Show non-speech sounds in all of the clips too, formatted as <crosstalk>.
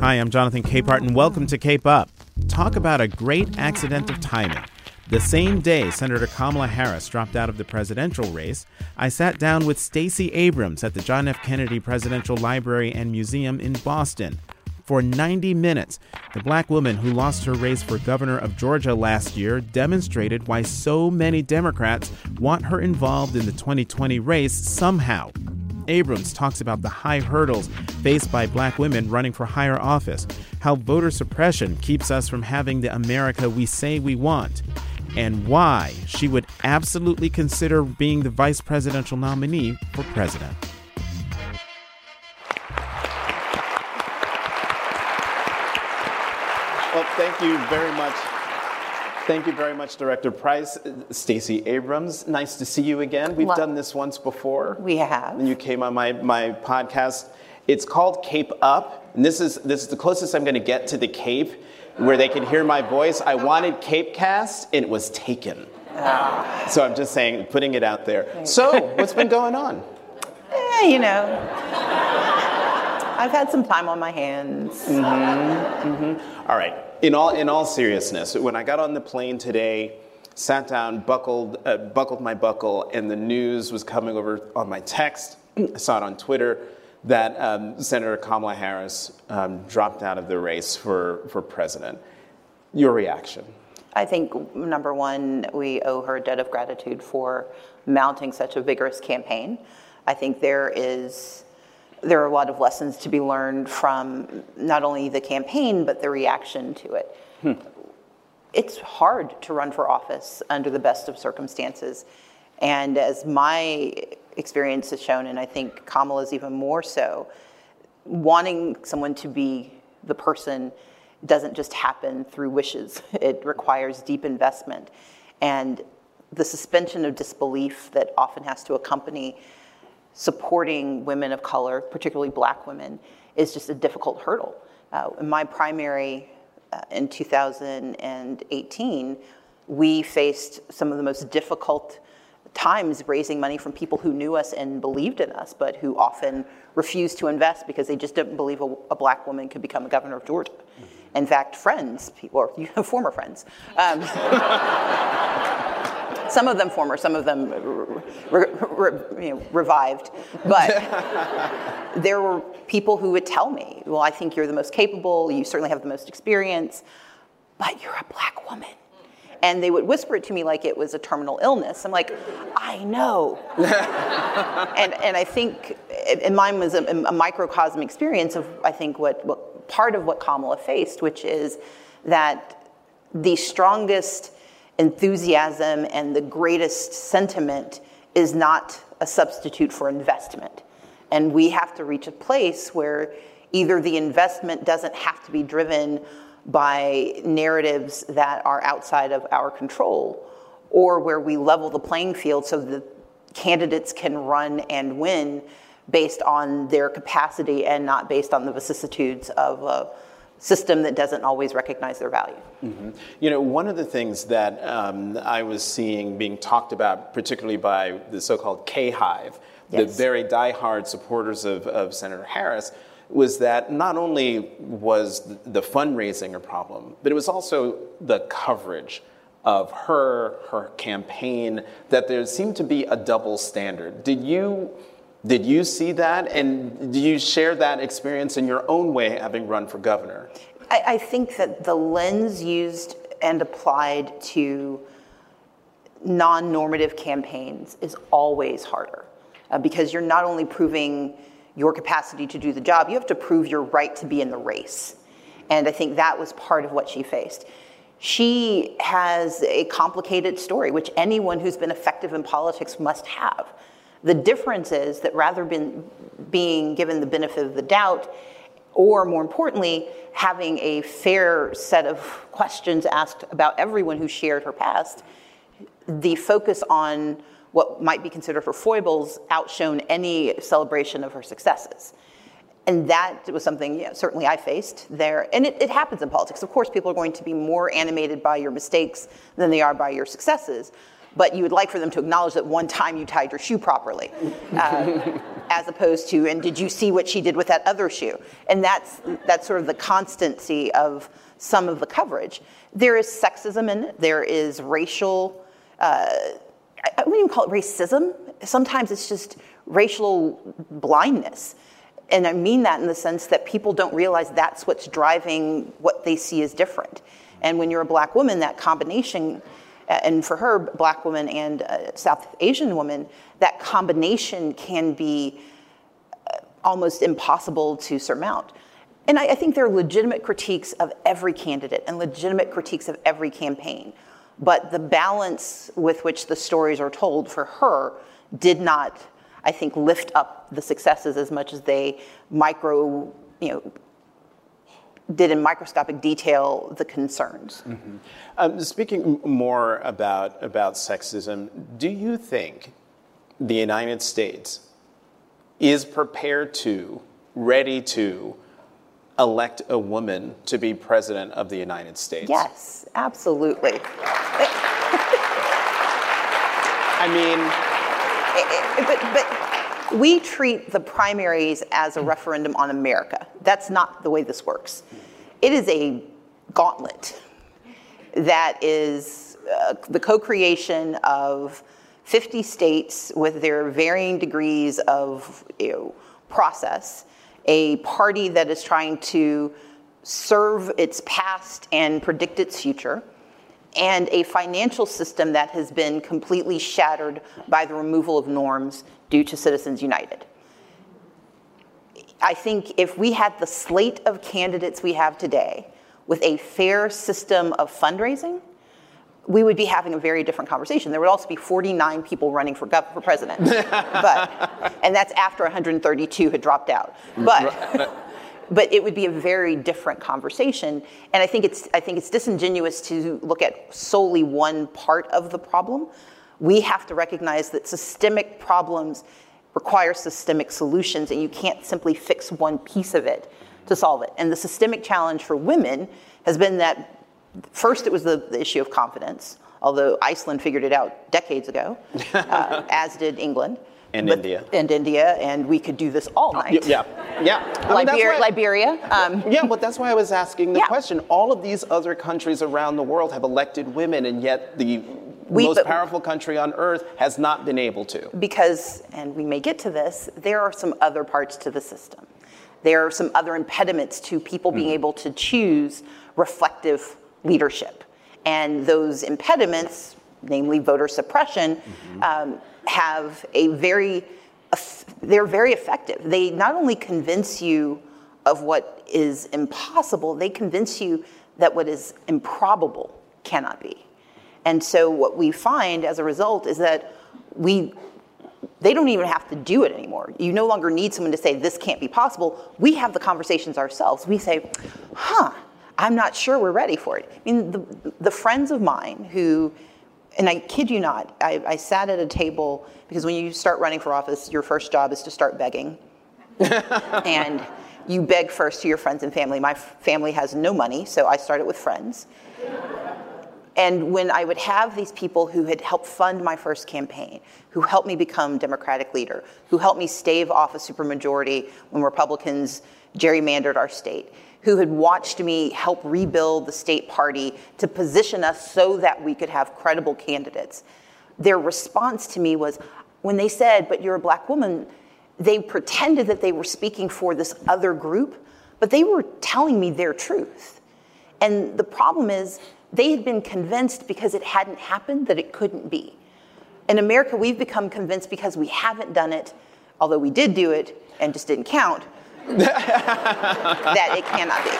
Hi, I'm Jonathan Capehart, and welcome to Cape Up. Talk about a great accident of timing. The same day Senator Kamala Harris dropped out of the presidential race, I sat down with Stacey Abrams at the John F. Kennedy Presidential Library and Museum in Boston. For 90 minutes, the black woman who lost her race for governor of Georgia last year demonstrated why so many Democrats want her involved in the 2020 race somehow. Abrams talks about the high hurdles faced by black women running for higher office, how voter suppression keeps us from having the America we say we want, and why she would absolutely consider being the vice presidential nominee for president. Well, thank you very much. Thank you very much, Director Price. Stacey Abrams, nice to see you again. We've done this once before. We have. And you came on my, my podcast. It's called Cape Up. And this is, this is the closest I'm going to get to the Cape where they can hear my voice. I wanted Cape Cast, and it was taken. Ah. So I'm just saying, putting it out there. So, what's been going on? Eh, you know, I've had some time on my hands. Mm-hmm, mm-hmm. All right. In all, in all seriousness, when I got on the plane today, sat down, buckled, uh, buckled my buckle, and the news was coming over on my text. I saw it on Twitter that um, Senator Kamala Harris um, dropped out of the race for, for president. Your reaction? I think, number one, we owe her a debt of gratitude for mounting such a vigorous campaign. I think there is there are a lot of lessons to be learned from not only the campaign but the reaction to it. Hmm. It's hard to run for office under the best of circumstances. And as my experience has shown, and I think Kamala's even more so, wanting someone to be the person doesn't just happen through wishes. <laughs> It requires deep investment. And the suspension of disbelief that often has to accompany supporting women of color, particularly black women, is just a difficult hurdle. Uh, in my primary uh, in 2018, we faced some of the most difficult times raising money from people who knew us and believed in us, but who often refused to invest because they just didn't believe a, a black woman could become a governor of Georgia. Mm-hmm. In fact, friends, people, or <laughs> former friends, um, <laughs> some of them former, some of them re, re, you know, revived. But <laughs> there were people who would tell me, well, I think you're the most capable, you certainly have the most experience, but you're a black woman. And they would whisper it to me like it was a terminal illness. I'm like, I know. <laughs> and, and I think, and mine was a, a microcosm experience of, I think, what, what part of what Kamala faced, which is that the strongest enthusiasm and the greatest sentiment is not a substitute for investment. And we have to reach a place where either the investment doesn't have to be driven by narratives that are outside of our control, or where we level the playing field so that candidates can run and win based on their capacity and not based on the vicissitudes of uh, system that doesn't always recognize their value. Mm-hmm. You know, one of the things that um, I was seeing being talked about, particularly by the so called K Hive, yes. the very die-hard supporters of, of Senator Harris, was that not only was the fundraising a problem, but it was also the coverage of her, her campaign, that there seemed to be a double standard. Did you did you see that? And do you share that experience in your own way, having run for governor? I, I think that the lens used and applied to non normative campaigns is always harder uh, because you're not only proving your capacity to do the job, you have to prove your right to be in the race. And I think that was part of what she faced. She has a complicated story, which anyone who's been effective in politics must have. The difference is that rather than being given the benefit of the doubt, or more importantly, having a fair set of questions asked about everyone who shared her past, the focus on what might be considered her foibles outshone any celebration of her successes. And that was something certainly I faced there. And it, it happens in politics. Of course, people are going to be more animated by your mistakes than they are by your successes but you would like for them to acknowledge that one time you tied your shoe properly. Uh, <laughs> as opposed to, and did you see what she did with that other shoe? And that's, that's sort of the constancy of some of the coverage. There is sexism in it, there is racial, uh, I wouldn't even call it racism. Sometimes it's just racial blindness. And I mean that in the sense that people don't realize that's what's driving what they see as different. And when you're a black woman, that combination, and for her, black woman and uh, South Asian woman, that combination can be uh, almost impossible to surmount. And I, I think there are legitimate critiques of every candidate and legitimate critiques of every campaign. But the balance with which the stories are told for her did not, I think, lift up the successes as much as they micro, you know, did in microscopic detail the concerns. Mm-hmm. Um, speaking more about, about sexism, do you think the United States is prepared to, ready to, elect a woman to be president of the United States? Yes, absolutely. I mean, <laughs> but, but we treat the primaries as a referendum on America. That's not the way this works. It is a gauntlet that is uh, the co creation of 50 states with their varying degrees of you know, process, a party that is trying to serve its past and predict its future and a financial system that has been completely shattered by the removal of norms due to Citizens United. I think if we had the slate of candidates we have today with a fair system of fundraising, we would be having a very different conversation. There would also be 49 people running for, gov- for president, <laughs> but, and that's after 132 had dropped out. But but it would be a very different conversation. And I think it's I think it's disingenuous to look at solely one part of the problem. We have to recognize that systemic problems require systemic solutions, and you can't simply fix one piece of it to solve it. And the systemic challenge for women has been that first it was the, the issue of confidence, although Iceland figured it out decades ago, <laughs> uh, as did England and but, India. And India, and we could do this all night. Yeah, yeah. Liber- mean, Liberia. Um, yeah, but that's why I was asking the yeah. question. All of these other countries around the world have elected women, and yet the we, most powerful country on earth has not been able to. Because, and we may get to this, there are some other parts to the system. There are some other impediments to people being mm-hmm. able to choose reflective leadership. And those impediments, namely voter suppression, mm-hmm. um, have a very, they're very effective. They not only convince you of what is impossible, they convince you that what is improbable cannot be. And so what we find as a result is that we they don't even have to do it anymore. You no longer need someone to say this can't be possible. We have the conversations ourselves. We say, "Huh, I'm not sure we're ready for it." I mean, the, the friends of mine who and I kid you not, I, I, sat at a table because when you start running for office, your first job is to start begging. <laughs> and you beg first to your friends and family. My family has no money, so I started with friends. And when I would have these people who had helped fund my first campaign, who helped me become Democratic leader, who helped me stave off a supermajority when Republicans gerrymandered our state, who had watched me help rebuild the state party to position us so that we could have credible candidates. Their response to me was when they said, But you're a black woman, they pretended that they were speaking for this other group, but they were telling me their truth. And the problem is, they had been convinced because it hadn't happened that it couldn't be. In America, we've become convinced because we haven't done it, although we did do it and just didn't count, <laughs> that it cannot be.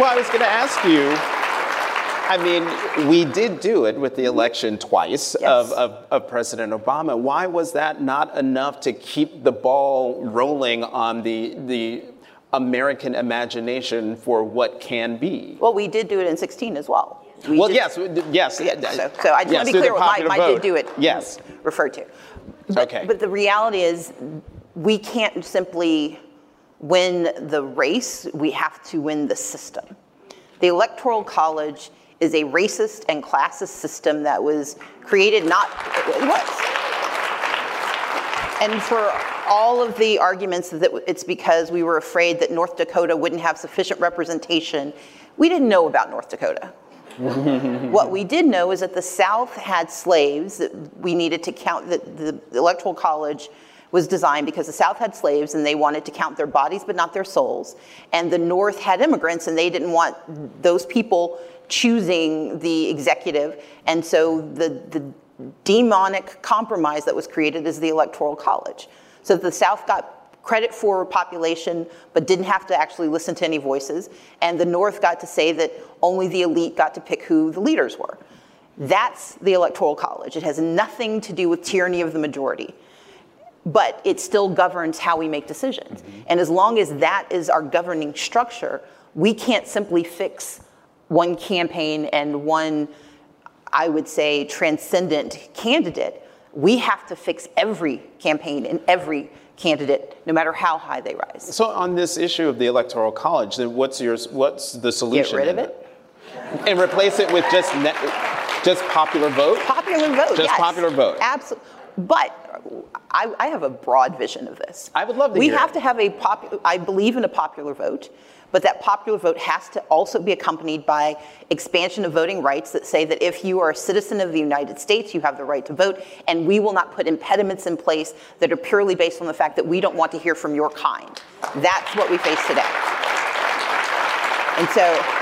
Well, I was going to ask you. I mean, we did do it with the election twice yes. of, of, of, President Obama. Why was that not enough to keep the ball rolling on the, the American imagination for what can be? Well, we did do it in 16 as well. We well, yes, yes. Yeah, so, so, I just yes, want to be clear what my, my did do it yes. referred to. But, okay. But the reality is, we can't simply win the race, we have to win the system. The Electoral College is a racist and classist system that was created not, it was. And for all of the arguments that it's because we were afraid that North Dakota wouldn't have sufficient representation, we didn't know about North Dakota. <laughs> what we did know is that the South had slaves that we needed to count, that the Electoral College was designed because the South had slaves and they wanted to count their bodies but not their souls. And the North had immigrants and they didn't want those people choosing the executive. And so the, the demonic compromise that was created is the Electoral College. So the South got credit for population, but didn't have to actually listen to any voices. And the North got to say that only the elite got to pick who the leaders were. That's the Electoral College. It has nothing to do with tyranny of the majority. But it still governs how we make decisions. Mm-hmm. And as long as that is our governing structure, we can't simply fix one campaign and one I would say, transcendent candidate, we have to fix every campaign and every candidate, no matter how high they rise. So, on this issue of the electoral college, then what's your what's the solution? Get rid of it, and replace it with just net, just popular vote. Popular vote. Just yes. popular vote. Absolutely. But I, I, have a broad vision of this. I would love to. We have it. to have a popular. I believe in a popular vote. But that popular vote has to also be accompanied by expansion of voting rights that say that if you are a citizen of the United States, you have the right to vote, and we will not put impediments in place that are purely based on the fact that we don't want to hear from your kind. That's what we face today. And so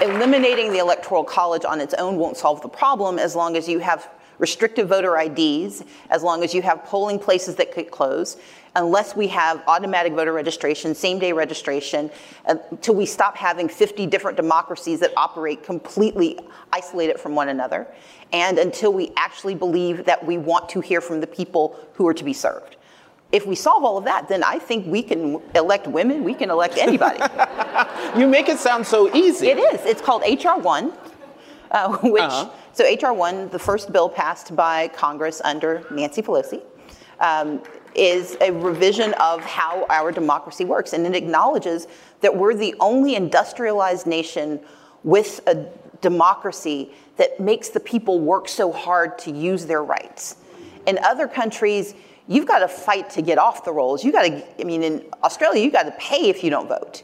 eliminating the Electoral College on its own won't solve the problem as long as you have restrictive voter IDs, as long as you have polling places that could close, unless we have automatic voter registration, same day registration, until we stop having 50 different democracies that operate completely isolated from one another, and until we actually believe that we want to hear from the people who are to be served. If we solve all of that, then I think we can elect women, we can elect anybody. <laughs> you make it sound so easy. It is. It's called HR 1, uh, which, uh-huh. So HR 1, the first bill passed by Congress under Nancy Pelosi. Um, is a revision of how our democracy works. And it acknowledges that we're the only industrialized nation with a democracy that makes the people work so hard to use their rights. In other countries, you've got to fight to get off the rolls. You got to, I mean, in Australia, you got to pay if you don't vote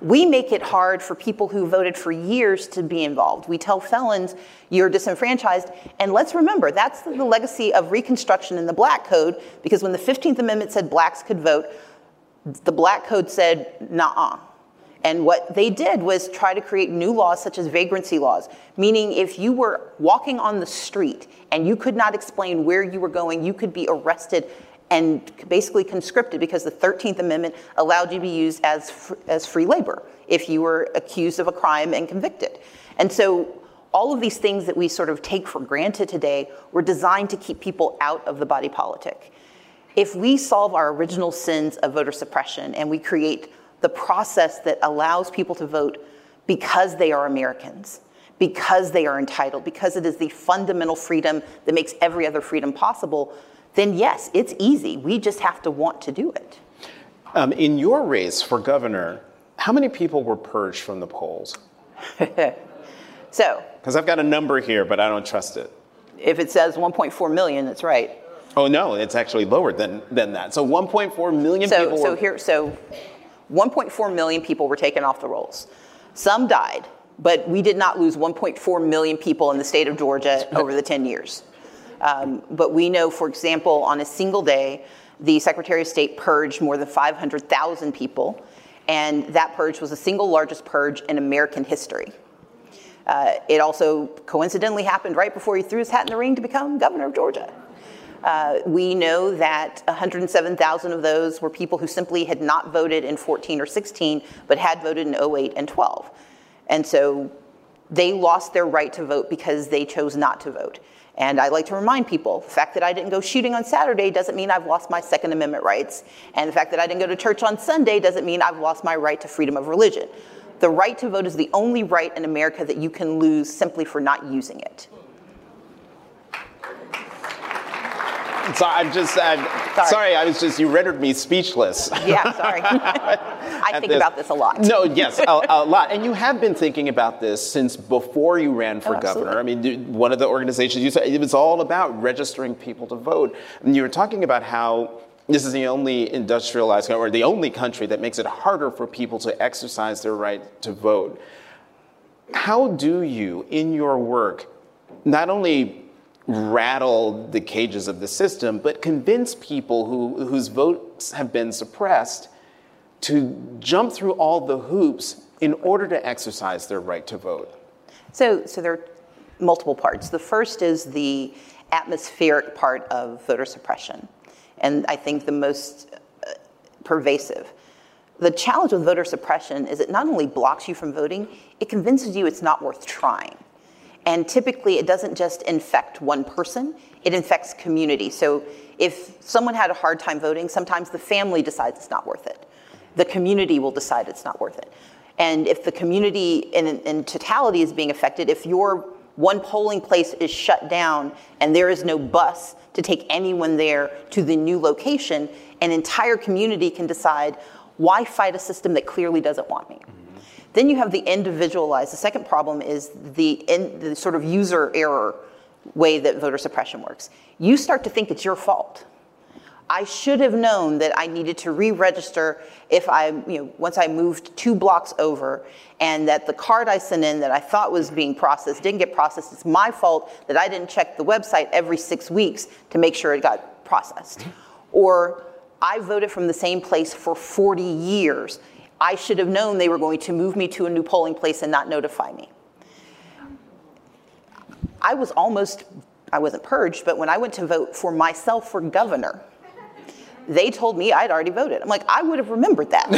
we make it hard for people who voted for years to be involved. We tell felons, you're disenfranchised. And let's remember, that's the legacy of Reconstruction in the Black Code, because when the 15th Amendment said blacks could vote, the Black Code said, nah. And what they did was try to create new laws such as vagrancy laws, meaning if you were walking on the street and you could not explain where you were going, you could be arrested and basically conscripted because the 13th Amendment allowed you to be used as, fr- as free labor if you were accused of a crime and convicted. And so all of these things that we sort of take for granted today were designed to keep people out of the body politic. If we solve our original sins of voter suppression and we create the process that allows people to vote because they are Americans, because they are entitled, because it is the fundamental freedom that makes every other freedom possible, then yes, it's easy. We just have to want to do it. Um, in your race for governor, how many people were purged from the polls? <laughs> so, because I've got a number here, but I don't trust it. If it says 1.4 million, that's right. Oh no, it's actually lower than, than that. So 1.4 million so, people. So were... here, so 1.4 million people were taken off the rolls. Some died, but we did not lose 1.4 million people in the state of Georgia over the 10 years. Um, but we know, for example, on a single day, the Secretary of State purged more than 500,000 people, and that purge was the single largest purge in American history. Uh, it also coincidentally happened right before he threw his hat in the ring to become governor of Georgia. Uh, we know that 107,000 of those were people who simply had not voted in 14 or 16, but had voted in 08 and 12. And so they lost their right to vote because they chose not to vote. And I like to remind people the fact that I didn't go shooting on Saturday doesn't mean I've lost my Second Amendment rights. And the fact that I didn't go to church on Sunday doesn't mean I've lost my right to freedom of religion. The right to vote is the only right in America that you can lose simply for not using it. <laughs> So I'm just, I'm, Sorry. sorry, I was just, you rendered me speechless. <laughs> Yeah, sorry. <laughs> I think this. about this a lot. No, yes, a, a lot. And you have been thinking about this since before you ran for Oh, governor. absolutely. I mean, one of the organizations you said it was all about registering people to vote. And you were talking about how this is the only industrialized or the only country that makes it harder for people to exercise their right to vote. How do you, in your work, not only rattle the cages of the system, but convince people who, whose votes have been suppressed to jump through all the hoops in order to exercise their right to vote? So, so there are multiple parts. The first is the atmospheric part of voter suppression, and I think the most uh, pervasive. The challenge with voter suppression is it not only blocks you from voting, it convinces you it's not worth trying. And typically, it doesn't just infect one person, it infects community. So if someone had a hard time voting, sometimes the family decides it's not worth it. The community will decide it's not worth it. And if the community in, in totality is being affected, if your one polling place is shut down and there is no bus to take anyone there to the new location, an entire community can decide why fight a system that clearly doesn't want me? Then you have the individualized. The second problem is the, in, the sort of user error way that voter suppression works. You start to think it's your fault. I should have known that I needed to re-register if I, you know, once I moved two blocks over, and that the card I sent in that I thought was being processed didn't get processed. It's my fault that I didn't check the website every six weeks to make sure it got processed. Or I voted from the same place for 40 years. I should have known they were going to move me to a new polling place and not notify me. I was almost, I wasn't purged, but when I went to vote for myself for governor, they told me I'd already voted. I'm like, I would have remembered that.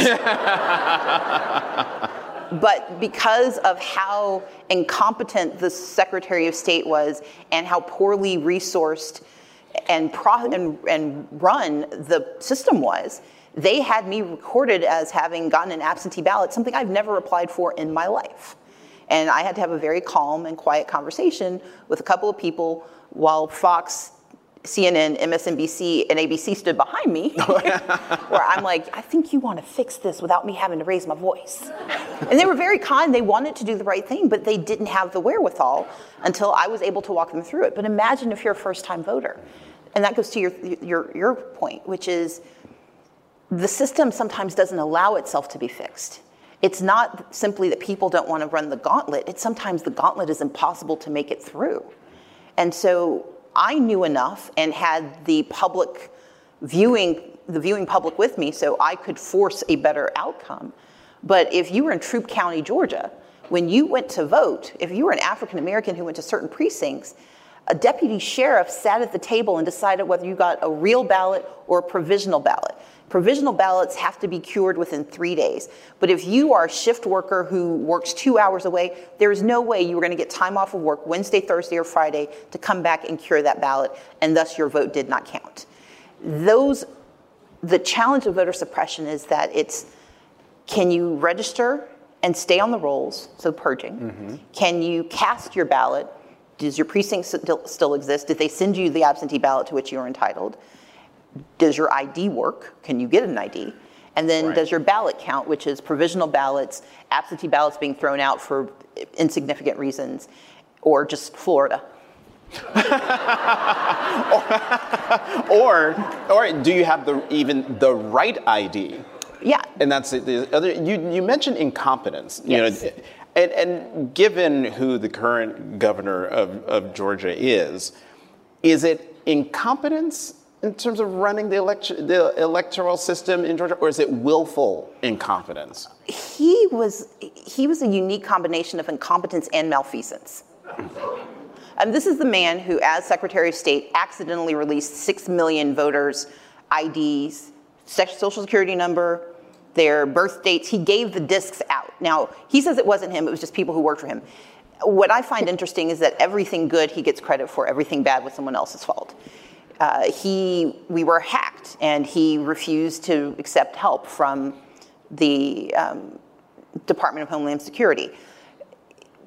<laughs> but because of how incompetent the Secretary of State was and how poorly resourced and, pro- and, and run the system was, they had me recorded as having gotten an absentee ballot, something I've never applied for in my life. And I had to have a very calm and quiet conversation with a couple of people while Fox, CNN, MSNBC, and ABC stood behind me, <laughs> where I'm like, I think you want to fix this without me having to raise my voice. And they were very kind. They wanted to do the right thing, but they didn't have the wherewithal until I was able to walk them through it. But imagine if you're a first time voter. And that goes to your, your, your point, which is the system sometimes doesn't allow itself to be fixed. It's not simply that people don't want to run the gauntlet, it's sometimes the gauntlet is impossible to make it through. And so I knew enough and had the public viewing, the viewing public with me so I could force a better outcome. But if you were in Troup County, Georgia, when you went to vote, if you were an African American who went to certain precincts, a deputy sheriff sat at the table and decided whether you got a real ballot or a provisional ballot. Provisional ballots have to be cured within three days. But if you are a shift worker who works two hours away, there is no way you are going to get time off of work Wednesday, Thursday, or Friday to come back and cure that ballot, and thus your vote did not count. Those, the challenge of voter suppression is that it's can you register and stay on the rolls, so purging? Mm-hmm. Can you cast your ballot? Does your precinct still, still exist? Did they send you the absentee ballot to which you are entitled? Does your ID work? Can you get an ID? And then Right. does your ballot count, which is provisional ballots, absentee ballots being thrown out for insignificant reasons, or just Florida? <laughs> Or, or do you have the even the right ID? Yeah. And that's the- the other. You you mentioned incompetence. Yes. You know, and and given who the current governor of, of Georgia is, is it incompetence in terms of running the elect- the electoral system in Georgia, or is it willful incompetence? he was he was a unique combination of incompetence and malfeasance. <laughs> And this is the man who, as Secretary of State, accidentally released six million voters' IDs, social security number, their birth dates. He gave the discs out. Now he says it wasn't him; it was just people who worked for him. What I find interesting is that everything good he gets credit for, everything bad was someone else's fault. Uh, he, we were hacked, and he refused to accept help from the um, Department of Homeland Security.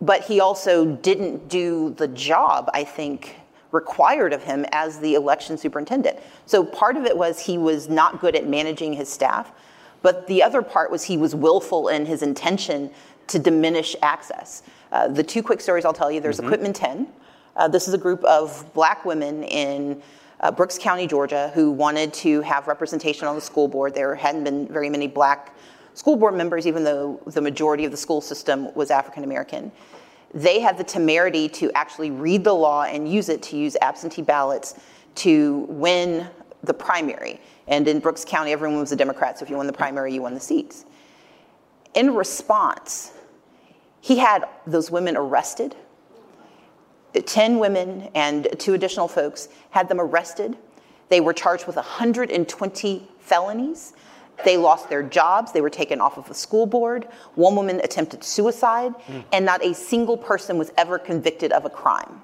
But he also didn't do the job, I think, required of him as the election superintendent. So part of it was he was not good at managing his staff, but the other part was he was willful in his intention to diminish access. Uh, the two quick stories I'll tell you there's mm-hmm. Quitman 10. Uh, this is a group of black women in uh, Brooks County, Georgia, who wanted to have representation on the school board. There hadn't been very many black school board members, even though the majority of the school system was African American. They had the temerity to actually read the law and use it to use absentee ballots to win the primary. And in Brooks County, everyone was a Democrat, so if you won the primary, you won the seats. In response, he had those women arrested. 10 women and two additional folks had them arrested. They were charged with 120 felonies. They lost their jobs. They were taken off of the school board. One woman attempted suicide, mm. and not a single person was ever convicted of a crime.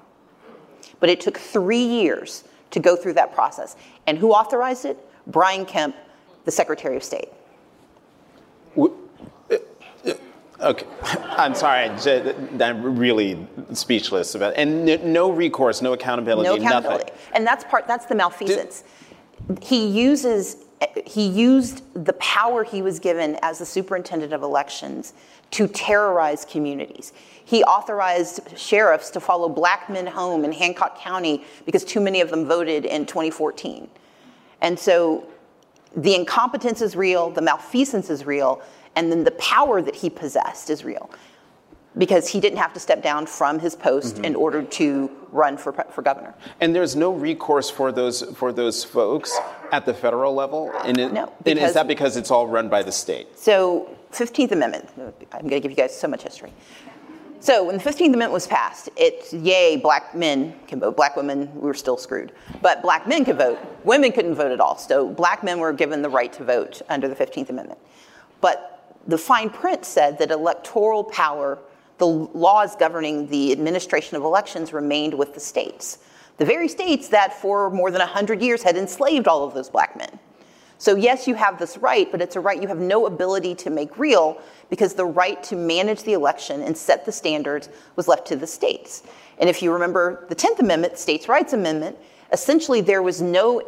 But it took three years to go through that process. And who authorized it? Brian Kemp, the Secretary of State. Okay, <laughs> I'm sorry. I'm really speechless about, it. and no recourse, no accountability, no accountability. Nothing. And that's part. That's the malfeasance. Did, he uses. He used the power he was given as the superintendent of elections to terrorize communities. He authorized sheriffs to follow black men home in Hancock County because too many of them voted in 2014. And so the incompetence is real, the malfeasance is real, and then the power that he possessed is real because he didn't have to step down from his post mm-hmm. in order to run for, for governor. And there's no recourse for those for those folks at the federal level. And, it, no, and is that because it's all run by the state? So, 15th Amendment. I'm going to give you guys so much history. So when the 15th Amendment was passed, it's yay, black men can vote. Black women, we were still screwed. But black men could vote. Women couldn't vote at all. So black men were given the right to vote under the 15th Amendment. But the fine print said that electoral power, the laws governing the administration of elections, remained with the states. The very states that for more than 100 years had enslaved all of those black men. So, yes, you have this right, but it's a right you have no ability to make real because the right to manage the election and set the standards was left to the states. And if you remember the 10th Amendment, States' Rights Amendment, essentially there was no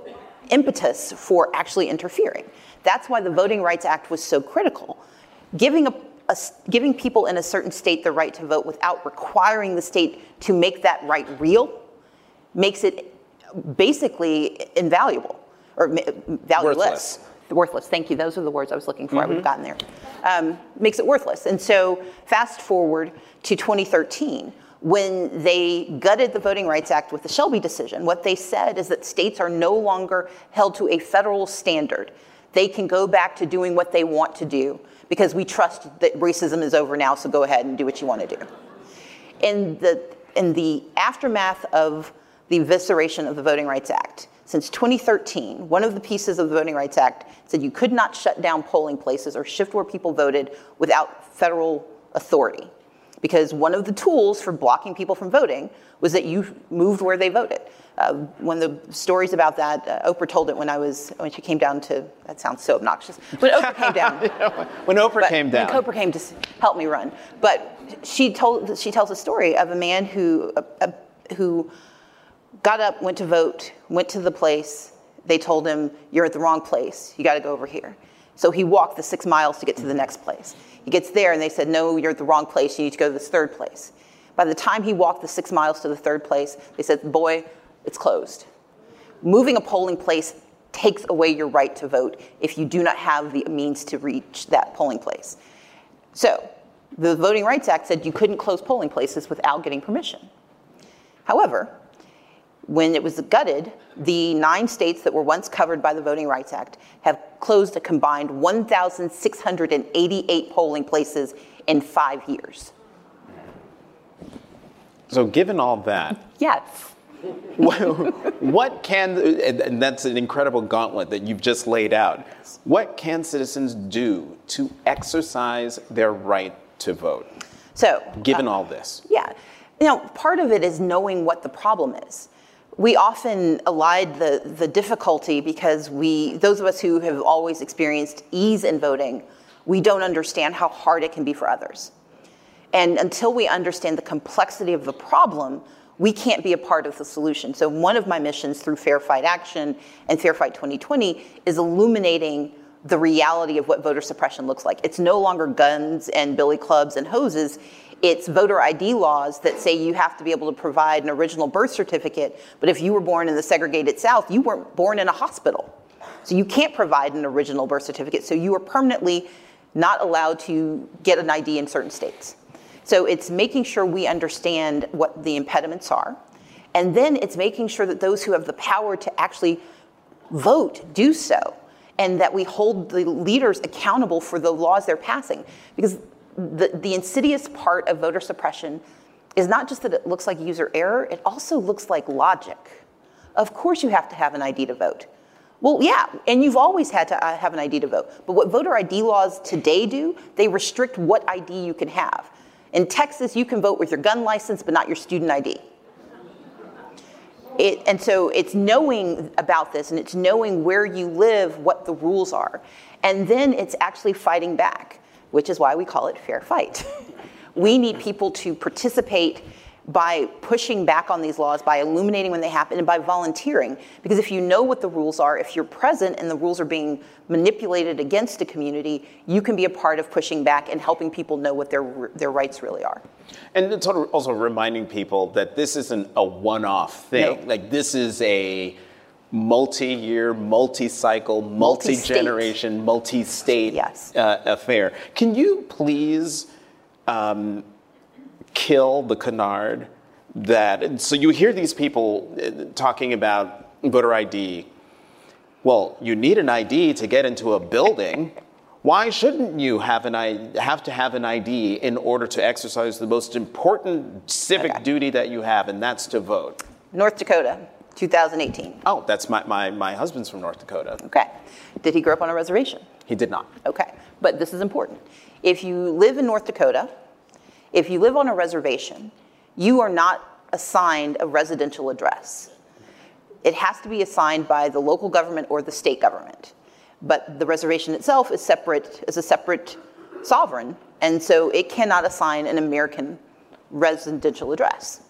impetus for actually interfering. That's why the Voting Rights Act was so critical giving, a, a, giving people in a certain state the right to vote without requiring the state to make that right real makes it basically invaluable or valueless. Worthless. Worthless. Thank you. Those are the words I was looking for. Mm-hmm. I would have gotten there. Um, makes it worthless. And so, fast forward to 2013 when they gutted the Voting Rights Act with the Shelby decision, what they said is that states are no longer held to a federal standard. They can go back to doing what they want to do because we trust that racism is over now, so go ahead and do what you want to do. In the, in the aftermath of the evisceration of the Voting Rights Act, since 2013, one of the pieces of the Voting Rights Act said you could not shut down polling places or shift where people voted without federal authority. Because one of the tools for blocking people from voting was that you moved where they voted. Uh, one of the stories about that, uh, Oprah told it when I was when she came down to. That sounds so obnoxious. When Oprah came down. <laughs> when Oprah came down. When Oprah came to help me run, but she told she tells a story of a man who uh, who got up, went to vote, went to the place. They told him, "You're at the wrong place. You got to go over here." So he walked the six miles to get to the next place. He gets there, and they said, "No, you're at the wrong place. You need to go to this third place." By the time he walked the six miles to the third place, they said, "Boy, it's closed. Moving a polling place takes away your right to vote if you do not have the means to reach that polling place. So, the Voting Rights Act said you couldn't close polling places without getting permission. However, when it was gutted, the nine states that were once covered by the Voting Rights Act have closed a combined 1,688 polling places in five years. So, given all that, yes <laughs> what can, and that's an incredible gauntlet that you've just laid out. What can citizens do to exercise their right to vote? So, given uh, all this, yeah, you know, part of it is knowing what the problem is. We often elide the, the difficulty because we, those of us who have always experienced ease in voting, we don't understand how hard it can be for others. And until we understand the complexity of the problem, we can't be a part of the solution. So one of my missions through Fair Fight Action and Fair Fight 2020 is illuminating the reality of what voter suppression looks like. It's no longer guns and billy clubs and hoses. It's voter ID laws that say you have to be able to provide an original birth certificate, but if you were born in the segregated South, you weren't born in a hospital. So you can't provide an original birth certificate, so you are permanently not allowed to get an ID in certain states. So it's making sure we understand what the impediments are, and then it's making sure that those who have the power to actually vote do so, and that we hold the leaders accountable for the laws they're passing. Because the, the insidious part of voter suppression is not just that it looks like user error, it also looks like logic. Of course, you have to have an ID to vote. Well, yeah, and you've always had to uh, have an ID to vote. But what voter ID laws today do, they restrict what ID you can have. In Texas, you can vote with your gun license, but not your student ID. It, and so it's knowing about this and it's knowing where you live, what the rules are. And then it's actually fighting back which is why we call it fair fight. <laughs> we need people to participate by pushing back on these laws, by illuminating when they happen, and by volunteering. Because if you know what the rules are, if you're present and the rules are being manipulated against a community, you can be a part of pushing back and helping people know what their, their rights really are. And it's also reminding people that this isn't a one off thing. No. Like, this is a multi-year, multi-cycle, multi-generation, multi-state yes. uh, affair. Can you please um, kill the canard that? So you hear these people uh, talking about voter ID. Well, you need an ID to get into a building. Why shouldn't you have an have to have an ID in order to exercise the most important civic okay. duty that you have, and that's to vote? North Dakota 2018. Oh, that's my, my, my husband's from North Dakota. Okay. Did he grow up on a reservation? He did not. Okay. But this is important. If you live in North Dakota, if you live on a reservation, you are not assigned a residential address. It has to be assigned by the local government or the state government. But the reservation itself is separate, is a separate sovereign, and so it cannot assign an American residential address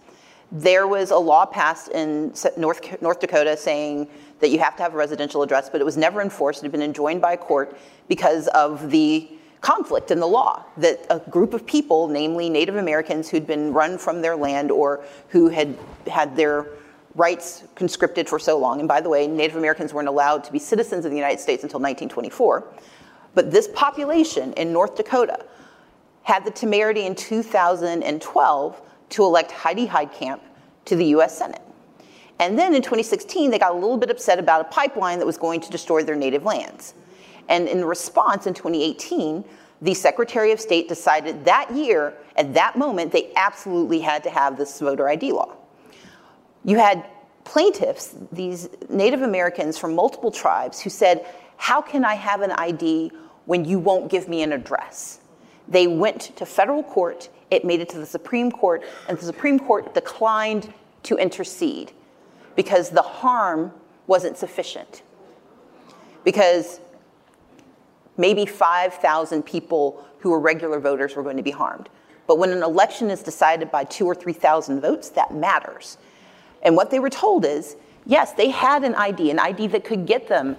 there was a law passed in North, North Dakota saying that you have to have a residential address, but it was never enforced. It had been enjoined by a court because of the conflict in the law that a group of people, namely Native Americans who'd been run from their land or who had had their rights conscripted for so long, and by the way, Native Americans weren't allowed to be citizens of the United States until 1924, but this population in North Dakota had the temerity in 2012 to elect Heidi Heitkamp to the US Senate. And then in 2016, they got a little bit upset about a pipeline that was going to destroy their native lands. And in response, in 2018, the Secretary of State decided that year, at that moment, they absolutely had to have this voter ID law. You had plaintiffs, these Native Americans from multiple tribes, who said, How can I have an ID when you won't give me an address? They went to federal court it made it to the Supreme Court, and the Supreme Court declined to intercede because the harm wasn't sufficient. Because maybe 5,000 people who were regular voters were going to be harmed. But when an election is decided by two or 3,000 votes, that matters. And what they were told is yes, they had an ID, an ID that could get them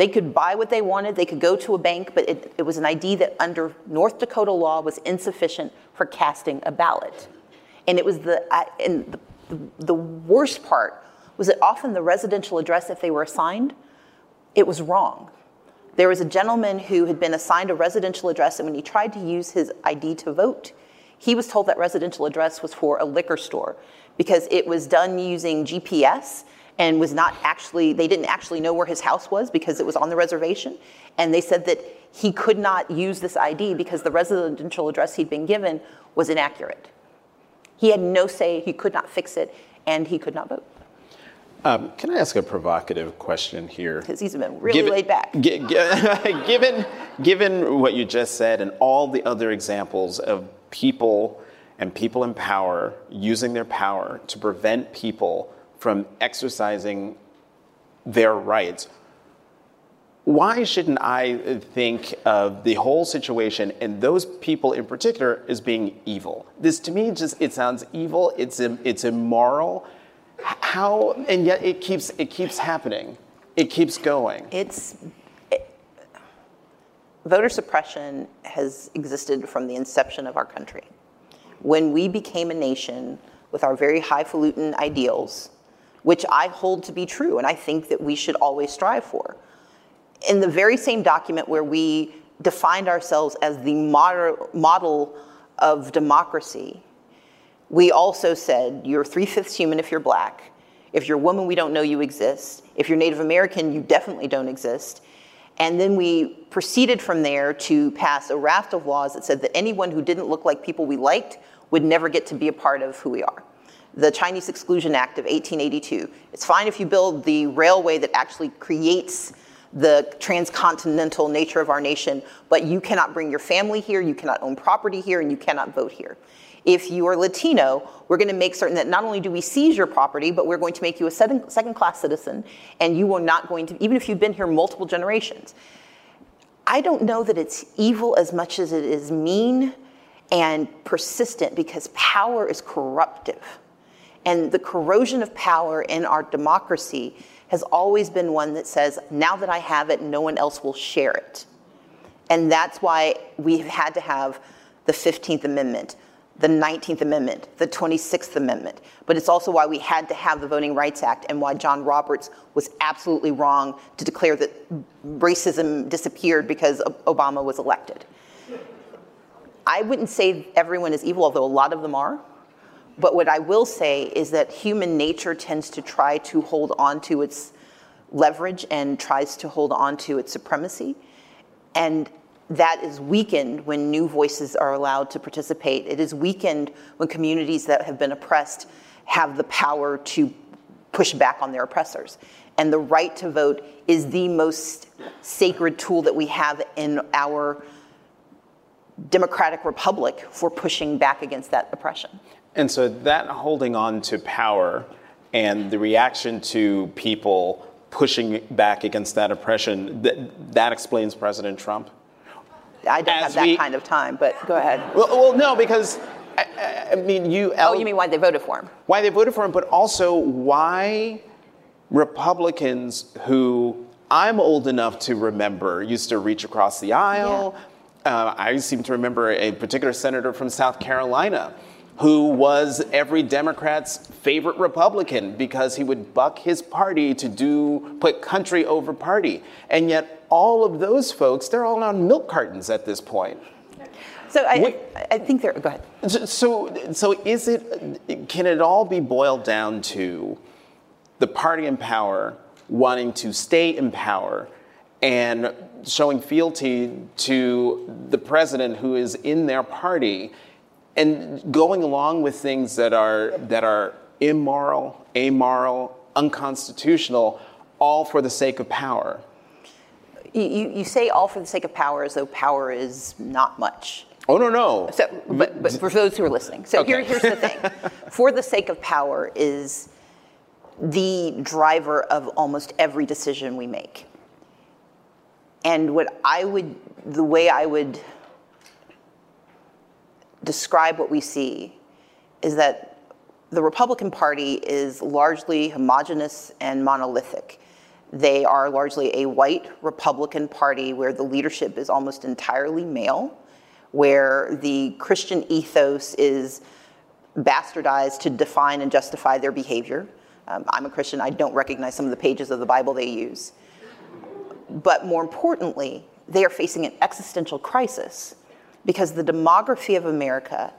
they could buy what they wanted, they could go to a bank, but it, it was an ID that under North Dakota law was insufficient for casting a ballot. And it was the, and the, the worst part was that often the residential address, if they were assigned, it was wrong. There was a gentleman who had been assigned a residential address, and when he tried to use his ID to vote, he was told that residential address was for a liquor store because it was done using GPS and was not actually, they didn't actually know where his house was because it was on the reservation. And they said that he could not use this ID because the residential address he'd been given was inaccurate. He had no say, he could not fix it, and he could not vote. Um, can I ask a provocative question here? Because he's been really given, laid back. G- g- <laughs> given, given what you just said and all the other examples of people and people in power using their power to prevent people from exercising their rights. why shouldn't I think of the whole situation and those people in particular as being evil? This to me just it sounds evil. It's it's immoral. How and yet it keeps it keeps happening. It keeps going. It's it, voter suppression has existed from the inception of our country. When we became a nation with our very highfalutin ideals, which I hold to be true and I think that we should always strive for in the very same document where we defined ourselves as the model of democracy, we also said you're three fifths human if you're black. If you're a woman, we don't know you exist. If you're Native American, you definitely don't exist. And then we proceeded from there to pass a raft of laws that said that anyone who didn't look like people we liked would never get to be a part of who we are. The Chinese Exclusion Act of 1882. It's fine if you build the railway that actually creates the transcontinental nature of our nation, but you cannot bring your family here, you cannot own property here, and you cannot vote here. If you are Latino, we're going to make certain that not only do we seize your property, but we're going to make you a second class citizen, and you are not going to, even if you've been here multiple generations. I don't know that it's evil as much as it is mean and persistent because power is corruptive. And the corrosion of power in our democracy has always been one that says, now that I have it, no one else will share it. And that's why we've had to have the 15th Amendment, the 19th Amendment, the 26th Amendment. But it's also why we had to have the Voting Rights Act and why John Roberts was absolutely wrong to declare that racism disappeared because Obama was elected. I wouldn't say everyone is evil, although a lot of them are. But what I will say is that human nature tends to try to hold on to its leverage and tries to hold on to its supremacy. And that is weakened when new voices are allowed to participate. It is weakened when communities that have been oppressed have the power to push back on their oppressors. And the right to vote is the most sacred tool that we have in our democratic republic for pushing back against that oppression. And so that holding on to power and the reaction to people pushing back against that oppression, that, that explains President Trump? I don't As have that we, kind of time, but go ahead. Well, well no, because I, I mean, you. Oh, you mean why they voted for him? Why they voted for him, but also why Republicans who I'm old enough to remember used to reach across the aisle. Yeah. Uh, I seem to remember a particular senator from South Carolina who was every Democrat's favorite Republican because he would buck his party to do put country over party. And yet all of those folks, they're all on milk cartons at this point. So I, I think they're, go ahead. So, so is it, can it all be boiled down to the party in power wanting to stay in power and showing fealty to the president who is in their party and going along with things that are that are immoral, amoral, unconstitutional, all for the sake of power. You, you say all for the sake of power as though power is not much. Oh no no. So, but, but for those who are listening, so okay. here, here's the thing: <laughs> for the sake of power is the driver of almost every decision we make. And what I would, the way I would describe what we see is that the Republican Party is largely homogenous and monolithic. They are largely a white Republican Party where the leadership is almost entirely male, where the Christian ethos is bastardized to define and justify their behavior. Um, I'm a Christian, I don't recognize some of the pages of the Bible they use. But more importantly, they are facing an existential crisis because the demography of America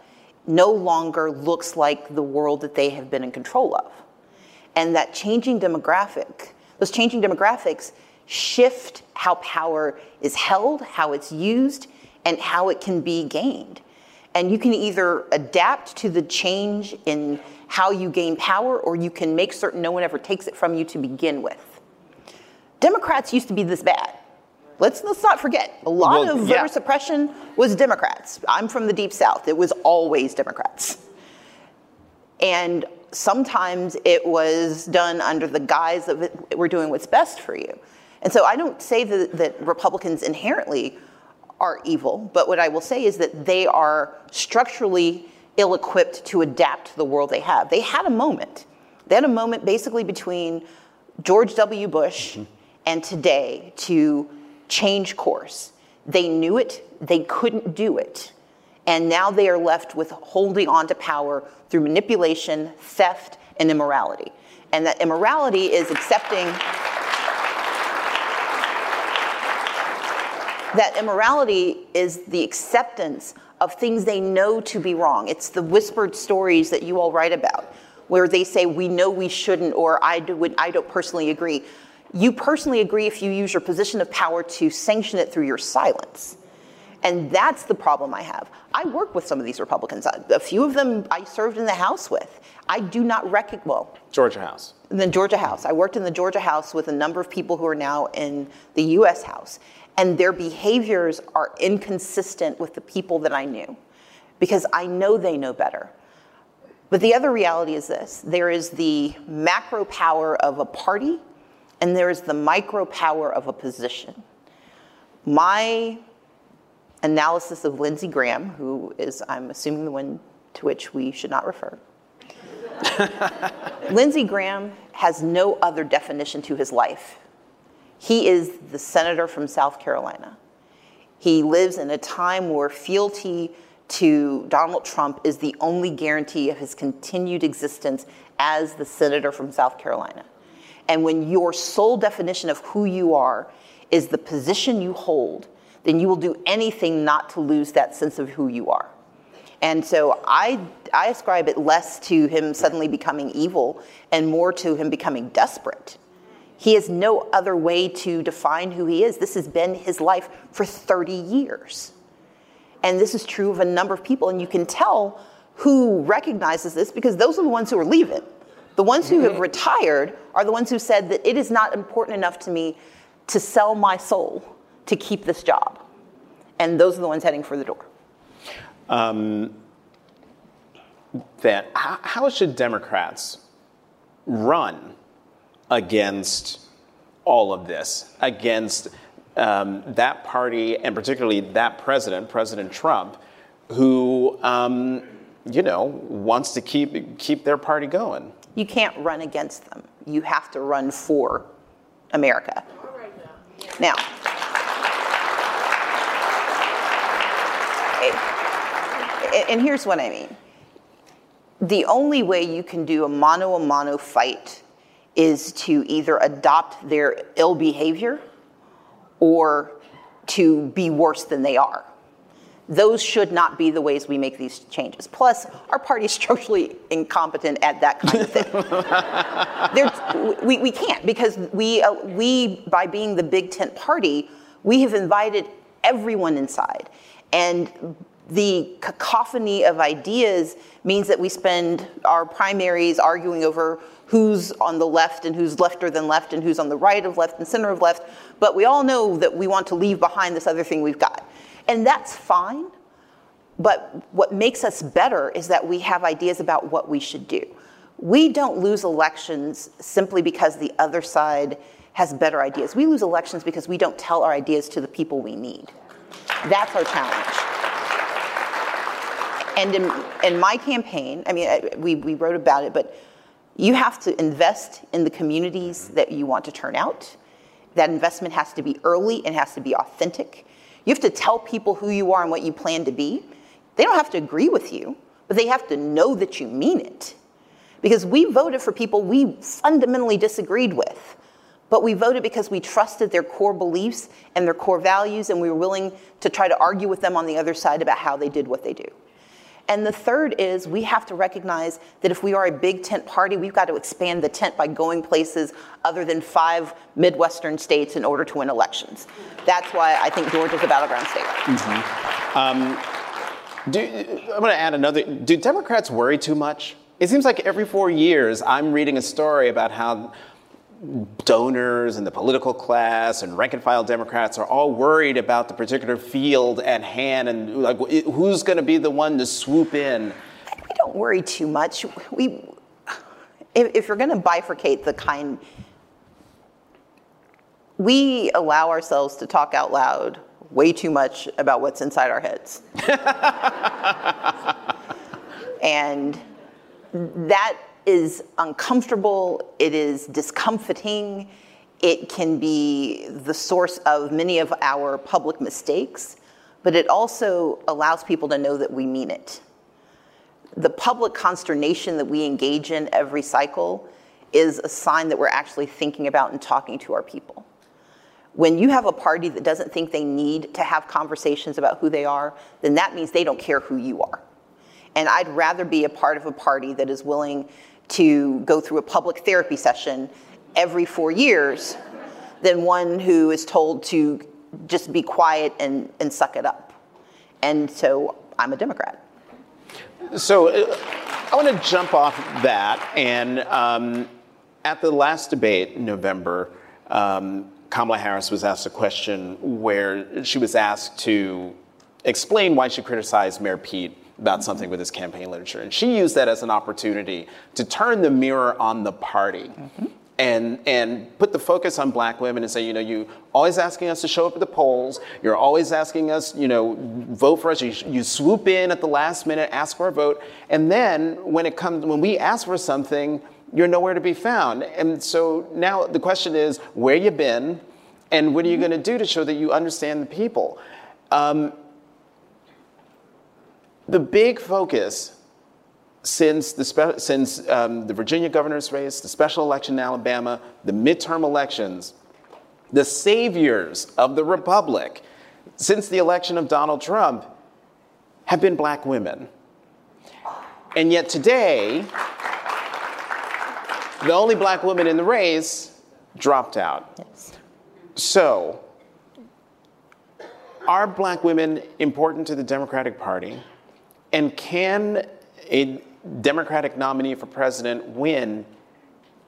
no longer looks like the world that they have been in control of. And that changing demographic, those changing demographics shift how power is held, how it's used, and how it can be gained. And you can either adapt to the change in how you gain power, or you can make certain no one ever takes it from you to begin with. Democrats used to be this bad. Let's, let's not forget, a lot well, of voter yeah. suppression was Democrats. I'm from the Deep South. It was always Democrats. And sometimes it was done under the guise of it, we're doing what's best for you. And so I don't say that, that Republicans inherently are evil, but what I will say is that they are structurally ill equipped to adapt to the world they have. They had a moment. They had a moment basically between George W. Bush mm-hmm. and today to change course. They knew it, they couldn't do it. And now they are left with holding on to power through manipulation, theft, and immorality. And that immorality is accepting that immorality is the acceptance of things they know to be wrong. It's the whispered stories that you all write about, where they say, We know we shouldn't, or I, do, I don't personally agree. You personally agree if you use your position of power to sanction it through your silence. And that's the problem I have. I work with some of these Republicans. A few of them I served in the House with. I do not recognize, well, Georgia House. The Georgia House. I worked in the Georgia House with a number of people who are now in the US House and their behaviors are inconsistent with the people that I knew because I know they know better. But the other reality is this there is the macro power of a party, and there is the micro power of a position. My analysis of Lindsey Graham, who is, I'm assuming, the one to which we should not refer. <laughs> Lindsey Graham has no other definition to his life he is the senator from South Carolina. He lives in a time where fealty to Donald Trump is the only guarantee of his continued existence as the senator from South Carolina. And when your sole definition of who you are is the position you hold, then you will do anything not to lose that sense of who you are. And so I, I ascribe it less to him suddenly becoming evil and more to him becoming desperate he has no other way to define who he is. This has been his life for 30 years. And this is true of a number of people. And you can tell who recognizes this because those are the ones who are leaving. The ones who have retired are the ones who said that it is not important enough to me to sell my soul to keep this job. And those are the ones heading for the door. Um, then, how, how should Democrats run against all of this, against um, that party and particularly that president, President Trump, who, um, you know, wants to keep keep their party going. You can't run against them. You have to run for America. Now, and here's what I mean. The only way you can do a mano a mano fight is to either adopt their ill behavior or to be worse than they are. Those should not be the ways we make these changes. Plus, our party is structurally <laughs> incompetent at that kind of thing. <laughs> we, we can't because we, uh, we, by being the big tent party, we have invited everyone inside. And the cacophony of ideas means that we spend our primaries arguing over who's on the left and who's lefter than left and who's on the right of left and center of left. But we all know that we want to leave behind this other thing we've got. And that's fine. But what makes us better is that we have ideas about what we should do. We don't lose elections simply because the other side has better ideas. We lose elections because we don't tell our ideas to the people we need. That's our challenge. And in, in my campaign, I mean, we, we wrote about it, but you have to invest in the communities that you want to turn out. That investment has to be early and has to be authentic. You have to tell people who you are and what you plan to be. They don't have to agree with you, but they have to know that you mean it. Because we voted for people we fundamentally disagreed with, but we voted because we trusted their core beliefs and their core values, and we were willing to try to argue with them on the other side about how they did what they do. And the third is we have to recognize that if we are a big tent party, we've got to expand the tent by going places other than five Midwestern states in order to win elections. That's why I think Georgia's a battleground state. Mm-hmm. Um, do, I'm going to add another. Do Democrats worry too much? It seems like every four years I'm reading a story about how donors and the political class and rank and file Democrats are all worried about the particular field at hand and like who's going to be the one to swoop in. We don't worry too much. We, if, if you're going to bifurcate the kind, we allow ourselves to talk out loud way too much about what's inside our heads. <laughs> and that is uncomfortable, it is discomforting, it can be the source of many of our public mistakes, but it also allows people to know that we mean it. The public consternation that we engage in every cycle is a sign that we're actually thinking about and talking to our people. When you have a party that doesn't think they need to have conversations about who they are, then that means they don't care who you are. And I'd rather be a part of a party that is willing to go through a public therapy session every four years than one who is told to just be quiet and, and suck it up. And so I'm a Democrat. So uh, I want to jump off that. And um, at the last debate in November, um, Kamala Harris was asked a question where she was asked to explain why she criticized Mayor Pete about something with his campaign literature. And she used that as an opportunity to turn the mirror on the party. Mm-hmm. And, and put the focus on black women and say, you know, you always asking us to show up at the polls. You're always asking us, you know, vote for us. You, you swoop in at the last minute, ask for a vote, and then when it comes, when we ask for something, you're nowhere to be found. And so now the question is, where you been, and what are you going to do to show that you understand the people? Um, the big focus since the, spe- since, um, the Virginia governor's race, the special election in Alabama, the midterm elections, the saviors of the republic since the election of Donald Trump have been black women. And yet today, the only black woman in the race dropped out. Yes. So, are black women important to the Democratic Party? And can a Democratic nominee for president win?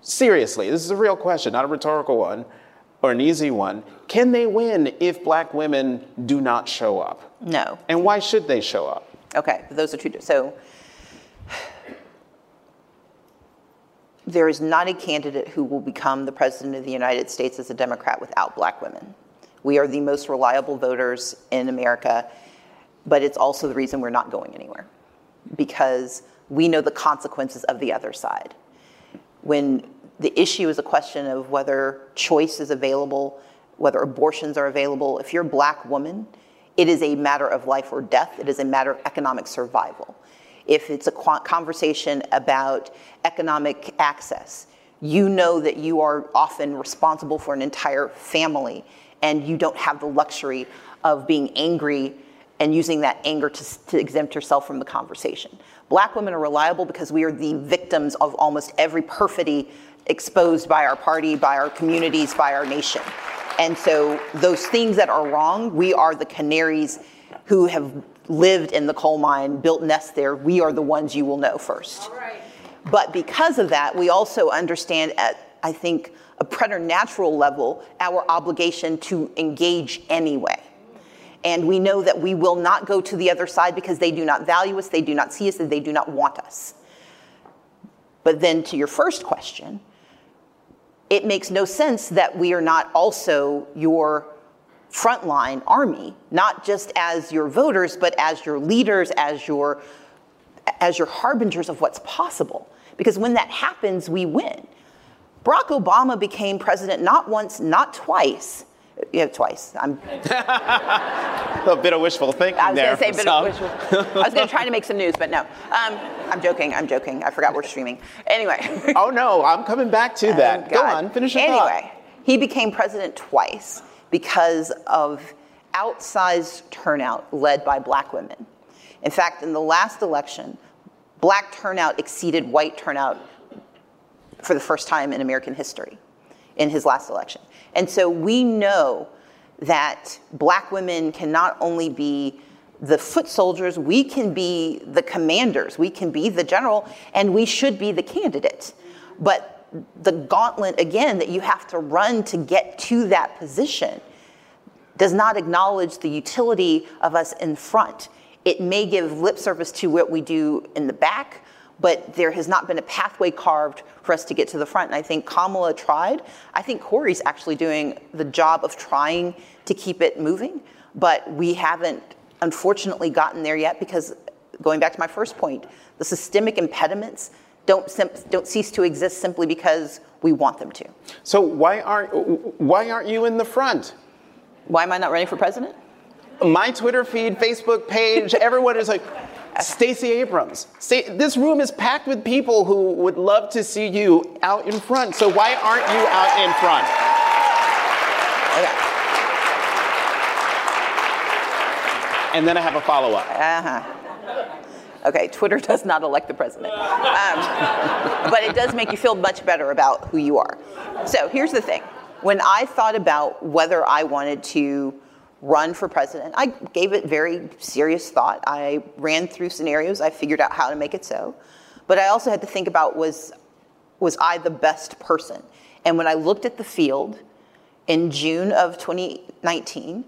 Seriously, this is a real question, not a rhetorical one or an easy one. Can they win if black women do not show up? No. And why should they show up? Okay, those are two. So, there is not a candidate who will become the president of the United States as a Democrat without black women. We are the most reliable voters in America, but it's also the reason we're not going anywhere because we know the consequences of the other side. When the issue is a question of whether choice is available, whether abortions are available, if you're a black woman, it is a matter of life or death, it is a matter of economic survival if it's a conversation about economic access, you know that you are often responsible for an entire family and you don't have the luxury of being angry and using that anger to, to, exempt herself from the conversation. Black women are reliable because we are the victims of almost every perfidy exposed by our party, by our communities, by our nation. And so those things that are wrong, we are the canaries who have lived in the coal mine, built nests there, we are the ones you will know first. But because of that, we also understand at, I think, a preternatural level, our obligation to engage anyway. And we know that we will not go to the other side because they do not value us, they do not see us, and they do not want us. But then to your first question, it makes no sense that we are not also your frontline army, not just as your voters, but as your leaders, as your, as your harbingers of what's possible. Because when that happens, we win. Barack Obama became president not once, not twice. Yeah, twice. I'm <laughs> a bit of wishful thinking I was there. Say a bit of wishful. I was going to try to make some news, but no. Um, I'm joking. I'm joking. I forgot we're streaming. Anyway. <laughs> oh no, I'm coming back to that. Oh, Go on, finish your Anyway, thought. he became president twice because of outsized turnout led by black women. In fact, in the last election, black turnout exceeded white turnout for the first time in American history in his last election. And so we know that black women can not only be the foot soldiers, we can be the commanders, we can be the general, and we should be the candidate. But the gauntlet again that you have to run to get to that position does not acknowledge the utility of us in front. It may give lip service to what we do in the back, but there has not been a pathway carved for us to get to the front. And I think Kamala tried. I think Cory's actually doing the job of trying to keep it moving, but we haven't unfortunately gotten there yet because going back to my first point, the systemic impediments don't, don't cease to exist simply because we want them to. So why aren't why aren't you in the front? Why am I not running for president? My Twitter feed, Facebook page, everyone is like, Stacey Abrams. this room is packed with people who would love to see you out in front. So why aren't you out in front? Okay. And then I have a follow up. Uh huh. Okay, Twitter <laughs> does not elect the president. Um, <laughs> but it does make you feel much better about who you are. So here's the thing when I thought about whether I wanted to run for president, I gave it very serious thought. I ran through scenarios, I figured out how to make it so. But I also had to think about was, was I the best person? And when I looked at the field in June of 2019,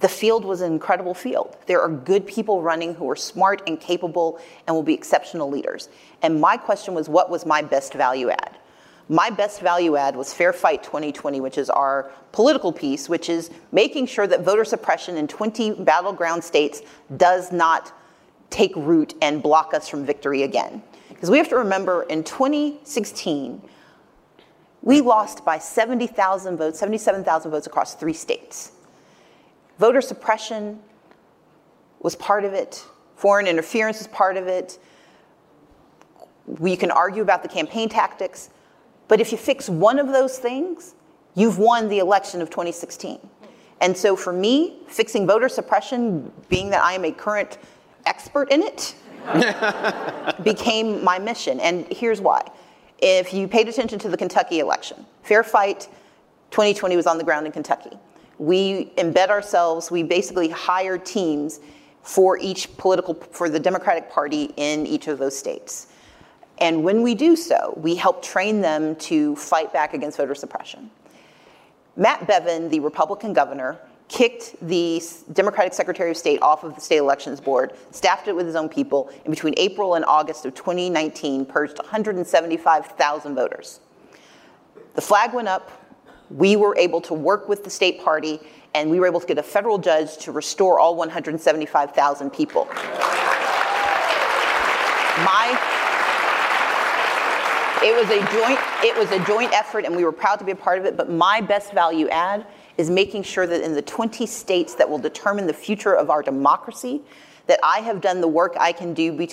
the field was an incredible field. There are good people running who are smart and capable and will be exceptional leaders. And my question was, what was my best value add? My best value add was Fair Fight 2020, which is our political piece, which is making sure that voter suppression in 20 battleground states does not take root and block us from victory again. Because we have to remember in 2016, we lost by 70,000 votes, 77,000 votes across three states. Voter suppression was part of it, foreign interference was part of it. We can argue about the campaign tactics, but if you fix one of those things, you've won the election of 2016. And so for me, fixing voter suppression, being that I am a current expert in it, <laughs> became my mission. And here's why. If you paid attention to the Kentucky election, Fair Fight 2020 was on the ground in Kentucky we embed ourselves, we basically hire teams for each political, for the Democratic Party in each of those states. And when we do so, we help train them to fight back against voter suppression. Matt Bevin, the Republican governor, kicked the Democratic Secretary of State off of the state elections board, staffed it with his own people, and between April and August of 2019 purged 175,000 voters. The flag went up, we were able to work with the state party and we were able to get a federal judge to restore all 175,000 people. My it was a joint it was a joint effort and we were proud to be a part of it, but my best value add is making sure that in the 20 states that will determine the future of our democracy that I have done the work I can do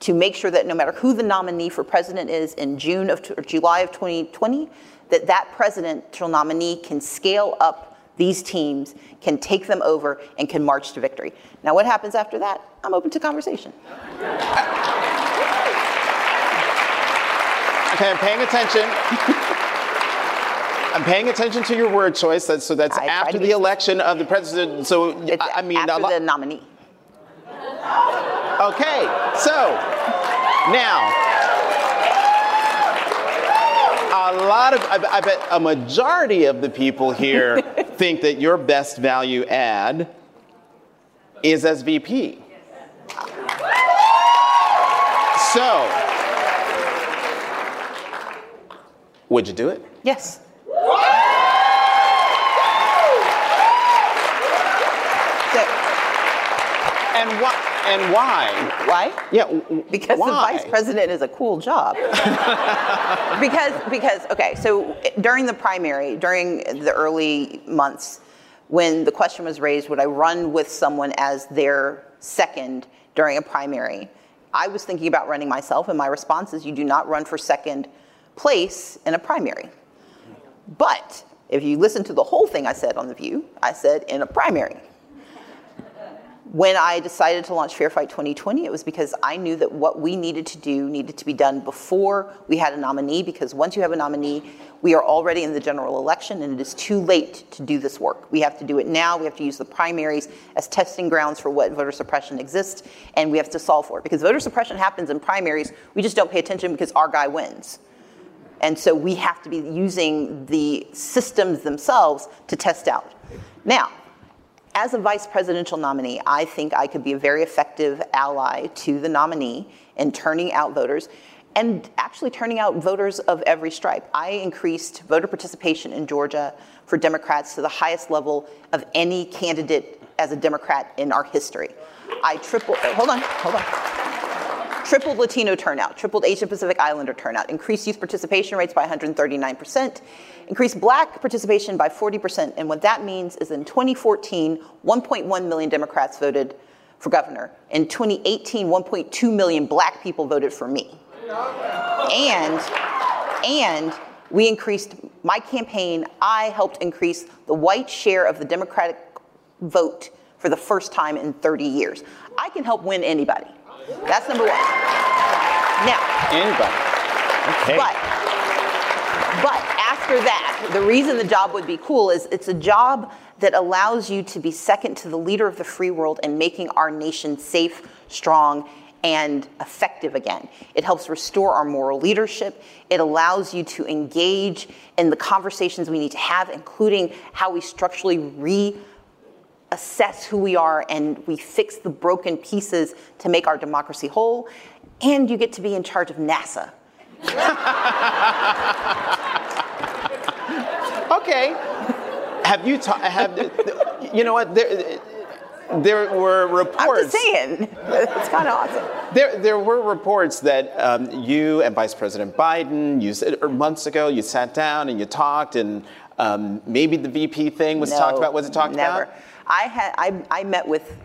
to make sure that no matter who the nominee for president is in June of or July of 2020, that that presidential nominee can scale up these teams, can take them over, and can march to victory. Now, what happens after that? I'm open to conversation. <laughs> Okay, I'm paying attention. I'm paying attention to your word choice. so that's I after the election of the president. So it's I, I mean, after lo- the nominee. Okay, so now a lot of, I, I bet a majority of the people here <laughs> think that your best value add is as VP. So, would you do it? Yes. And what? And why? Why? Yeah. Because why? the vice president is a cool job. <laughs> because because okay, so during the primary, during the early months, when the question was raised, would I run with someone as their second during a primary? I was thinking about running myself, and my response is, you do not run for second place in a primary. But if you listen to the whole thing I said on The View, I said in a primary. When I decided to launch Fair Fight 2020, it was because I knew that what we needed to do needed to be done before we had a nominee, because once you have a nominee, we are already in the general election and it is too late to do this work. We have to do it now. We have to use the primaries as testing grounds for what voter suppression exists, and we have to solve for it. Because voter suppression happens in primaries, we just don't pay attention because our guy wins. And so we have to be using the systems themselves to test out. Now, as a vice presidential nominee, I think I could be a very effective ally to the nominee in turning out voters and actually turning out voters of every stripe. I increased voter participation in Georgia for Democrats to the highest level of any candidate as a Democrat in our history. I tripled, hold on, hold on. Tripled Latino turnout, tripled Asian Pacific Islander turnout, increased youth participation rates by 139%, increased black participation by 40%. And what that means is in 2014, 1.1 million Democrats voted for governor. In 2018, 1.2 million black people voted for me. And, and we increased my campaign, I helped increase the white share of the Democratic vote for the first time in 30 years. I can help win anybody. That's number one. Now, Anybody. Okay. but but after that, the reason the job would be cool is it's a job that allows you to be second to the leader of the free world and making our nation safe, strong, and effective again. It helps restore our moral leadership. It allows you to engage in the conversations we need to have, including how we structurally reassess who we are and we fix the broken pieces to make our democracy whole. And you get to be in charge of NASA. <laughs> Okay. Have you ta- have you know what there there were reports I'm just saying, it's kind of awesome. There, there were reports that um, you and Vice President Biden, you said, or months ago, you sat down and you talked, and um, maybe the VP thing was talked about. Was it talked never. about? I had I, I met with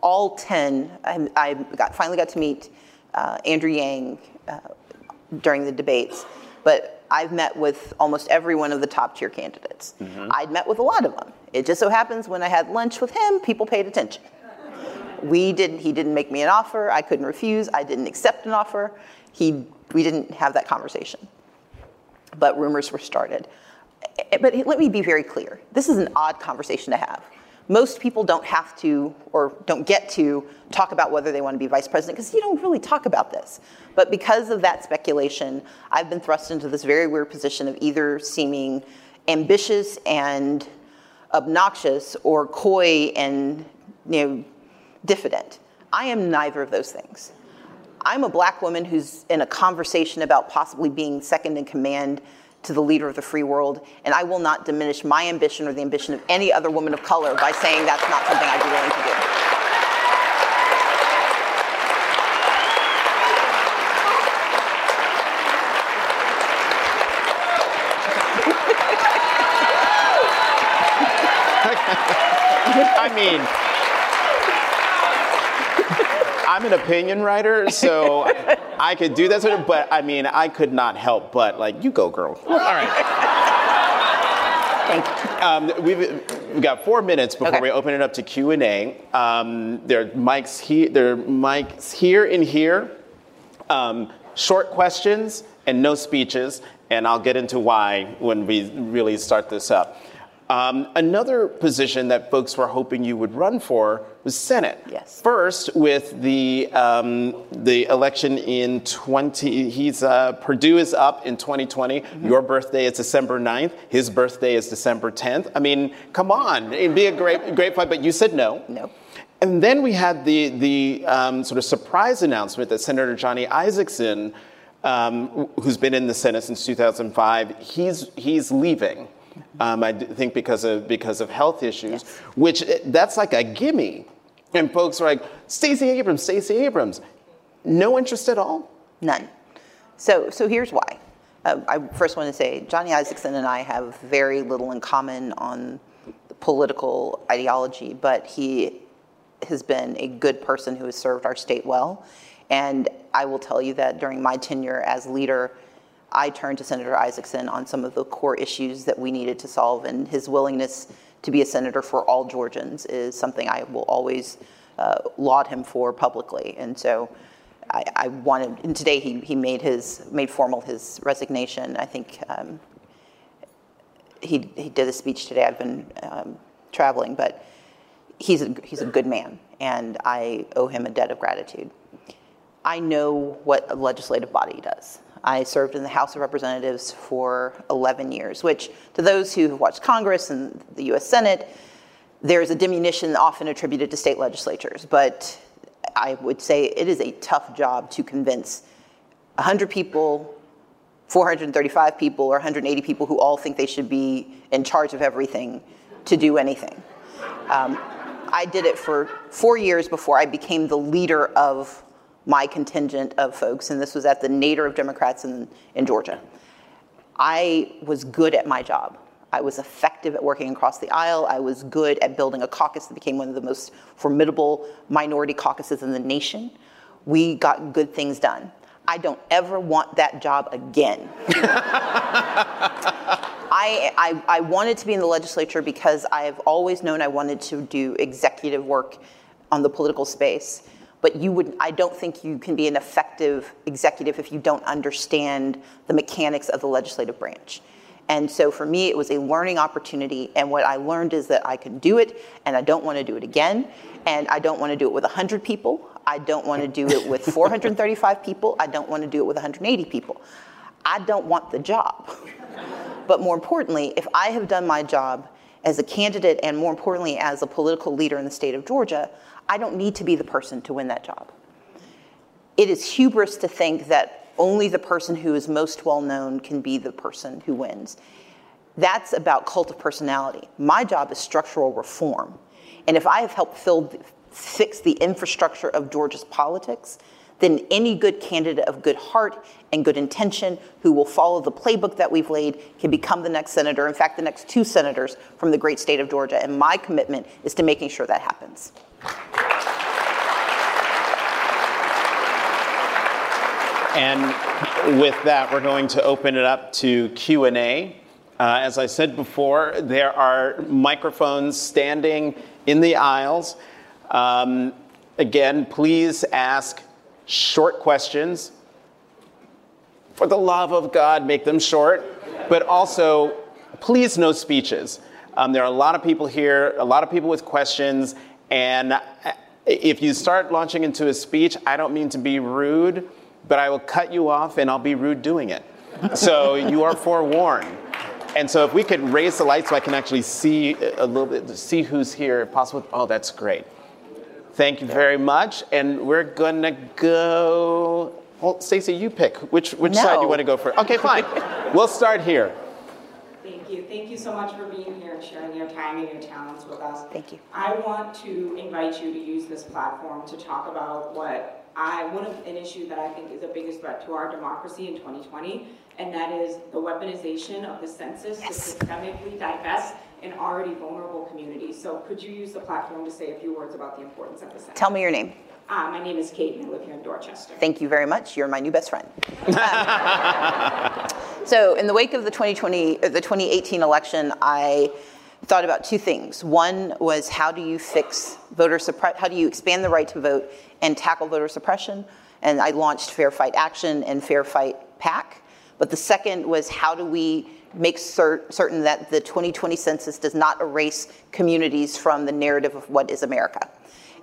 all ten. I, I got finally got to meet uh, Andrew Yang uh, during the debates, but I've met with almost every one of the top tier candidates. Mm-hmm. I'd met with a lot of them. It just so happens when I had lunch with him, people paid attention. We didn't. He didn't make me an offer. I couldn't refuse. I didn't accept an offer. He. We didn't have that conversation. But rumors were started. Eh, But let me be very clear. This is an odd conversation to have. Most people don't have to or don't get to talk about whether they want to be vice president because you don't really talk about this. But because of that speculation, I've been thrust into this very weird position of either seeming ambitious and obnoxious or coy and you know diffident. I am neither of those things. I'm a black woman who's in a conversation about possibly being second in command to the leader of the free world, and I will not diminish my ambition or the ambition of any other woman of color by saying that's not something I'd be willing to do. <laughs> I mean, I'm an opinion writer, so <laughs> I could do that sort of. But I mean, I could not help but like, you go, girl. All right. Thank you. Um, we've, we've got four minutes before Okay. we open it up to Q and A. Um, there are mics here. There are mics here and here. Um, short questions and no speeches, and I'll get into why when we really start this up. Um, another position that folks were hoping you would run for was Senate. Yes. First, with the um, the election in 20, he's uh, Perdue is up in 2020. Your birthday is December 9th. His birthday is December 10th. I mean, come on, it'd be a great great fight. But you said no. No. And then we had the, the um, sort of surprise announcement that Senator Johnny Isakson, um, who's been in the Senate since 2005, he's, he's leaving. Um, I think because of, because of health issues, Yes. which eh, that's like a gimme. And folks are like, Stacey Abrams, Stacey Abrams. No interest at all? None. So, so here's why. Uh, I first want to say Johnny Isakson and I have very little in common on the political ideology, but he has been a good person who has served our state well. And I will tell you that during my tenure as leader, I turned to Senator Isakson on some of the core issues that we needed to solve, and his willingness to be a senator for all Georgians is something I will always uh, laud him for publicly. And so I, I wanted, and today he, he made his made formal his resignation. I think um, he he did a speech today. I've been um, traveling, but he's a, he's a good man, and I owe him a debt of gratitude. I know what a legislative body does. I served in the House of Representatives for 11 years, which, to those who have watched Congress and the U.S. Senate, there's a diminution often attributed to state legislatures, but I would say it is a tough job to convince 100 people, 435 people, or 180 people who all think they should be in charge of everything to do anything. Um, I did it for four years before I became the leader of my contingent of folks, and this was at the Nader of Democrats in, in Georgia. I was good at my job. I was effective at working across the aisle. I was good at building a caucus that became one of the most formidable minority caucuses in the nation. We got good things done. I don't ever want that job again. <laughs> I, I, I, wanted to be in the legislature because I have always known I wanted to do executive work on the political space. But you would, I don't think you can be an effective executive if you don't understand the mechanics of the legislative branch. And so for me, it was a learning opportunity. And what I learned is that I can do it, and I don't want to do it again. And I don't want to do it with 100 people. I don't want to do it with <laughs> 435 people. I don't want to do it with 180 people. I don't want the job. But more importantly, if I have done my job as a candidate and more importantly as a political leader in the state of Georgia, I don't need to be the person to win that job. It is hubris to think that only the person who is most well known can be the person who wins. That's about cult of personality. My job is structural reform. And if I have helped fix the infrastructure of Georgia's politics, then any good candidate of good heart and good intention who will follow the playbook that we've laid can become the next senator. In fact, the next two senators from the great state of Georgia. And my commitment is to making sure that happens. And with that, we're going to open it up to Q&A. Uh, as I said before, there are microphones standing in the aisles. Um, again, please ask short questions. For the love of God, make them short, but also, please no speeches. Um, there are a lot of people here, a lot of people with questions, and uh, if you start launching into a speech, I don't mean to be rude, but I will cut you off and I'll be rude doing it. So you are forewarned. And so if we could raise the light so I can actually see uh, a little bit, see who's here, if possible. Oh, that's great. Thank you very much. And we're gonna go. Well, Stacey, you pick. Which which no. side you want to go for? Okay, fine. we'll start here. Thank you. So much for being here and sharing your time and your talents with us. Thank you. I want to invite you to use this platform to talk about what I one of an issue that I think is the biggest threat to our democracy in 2020, and that is the weaponization of the census yes. to systemically divest in already vulnerable communities. So could you use the platform to say a few words about the importance of the census? Tell me your name. Uh, my name is Kate, and I live here in Dorchester. Thank you very much. You're my new best friend. <laughs> So, in the wake of the 2020, uh, the 2018 election, I thought about two things. One was how do you fix voter suppression? How do you expand the right to vote and tackle voter suppression? And I launched Fair Fight Action and Fair Fight PAC. But the second was how do we make cer- certain that the 2020 census does not erase communities from the narrative of what is America.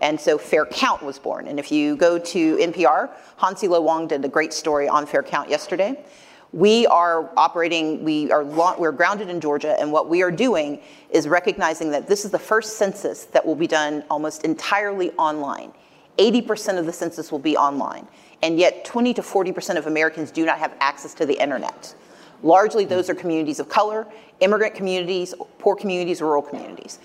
And so Fair Count was born. And if you go to NPR, Hansi Lo Wang did a great story on Fair Count yesterday. We are operating, we are we're grounded in Georgia, and what we are doing is recognizing that this is the first census that will be done almost entirely online. 80% of the census will be online, and yet 20 to 40% of Americans do not have access to the internet. Largely, those are communities of color, immigrant communities, poor communities, rural communities.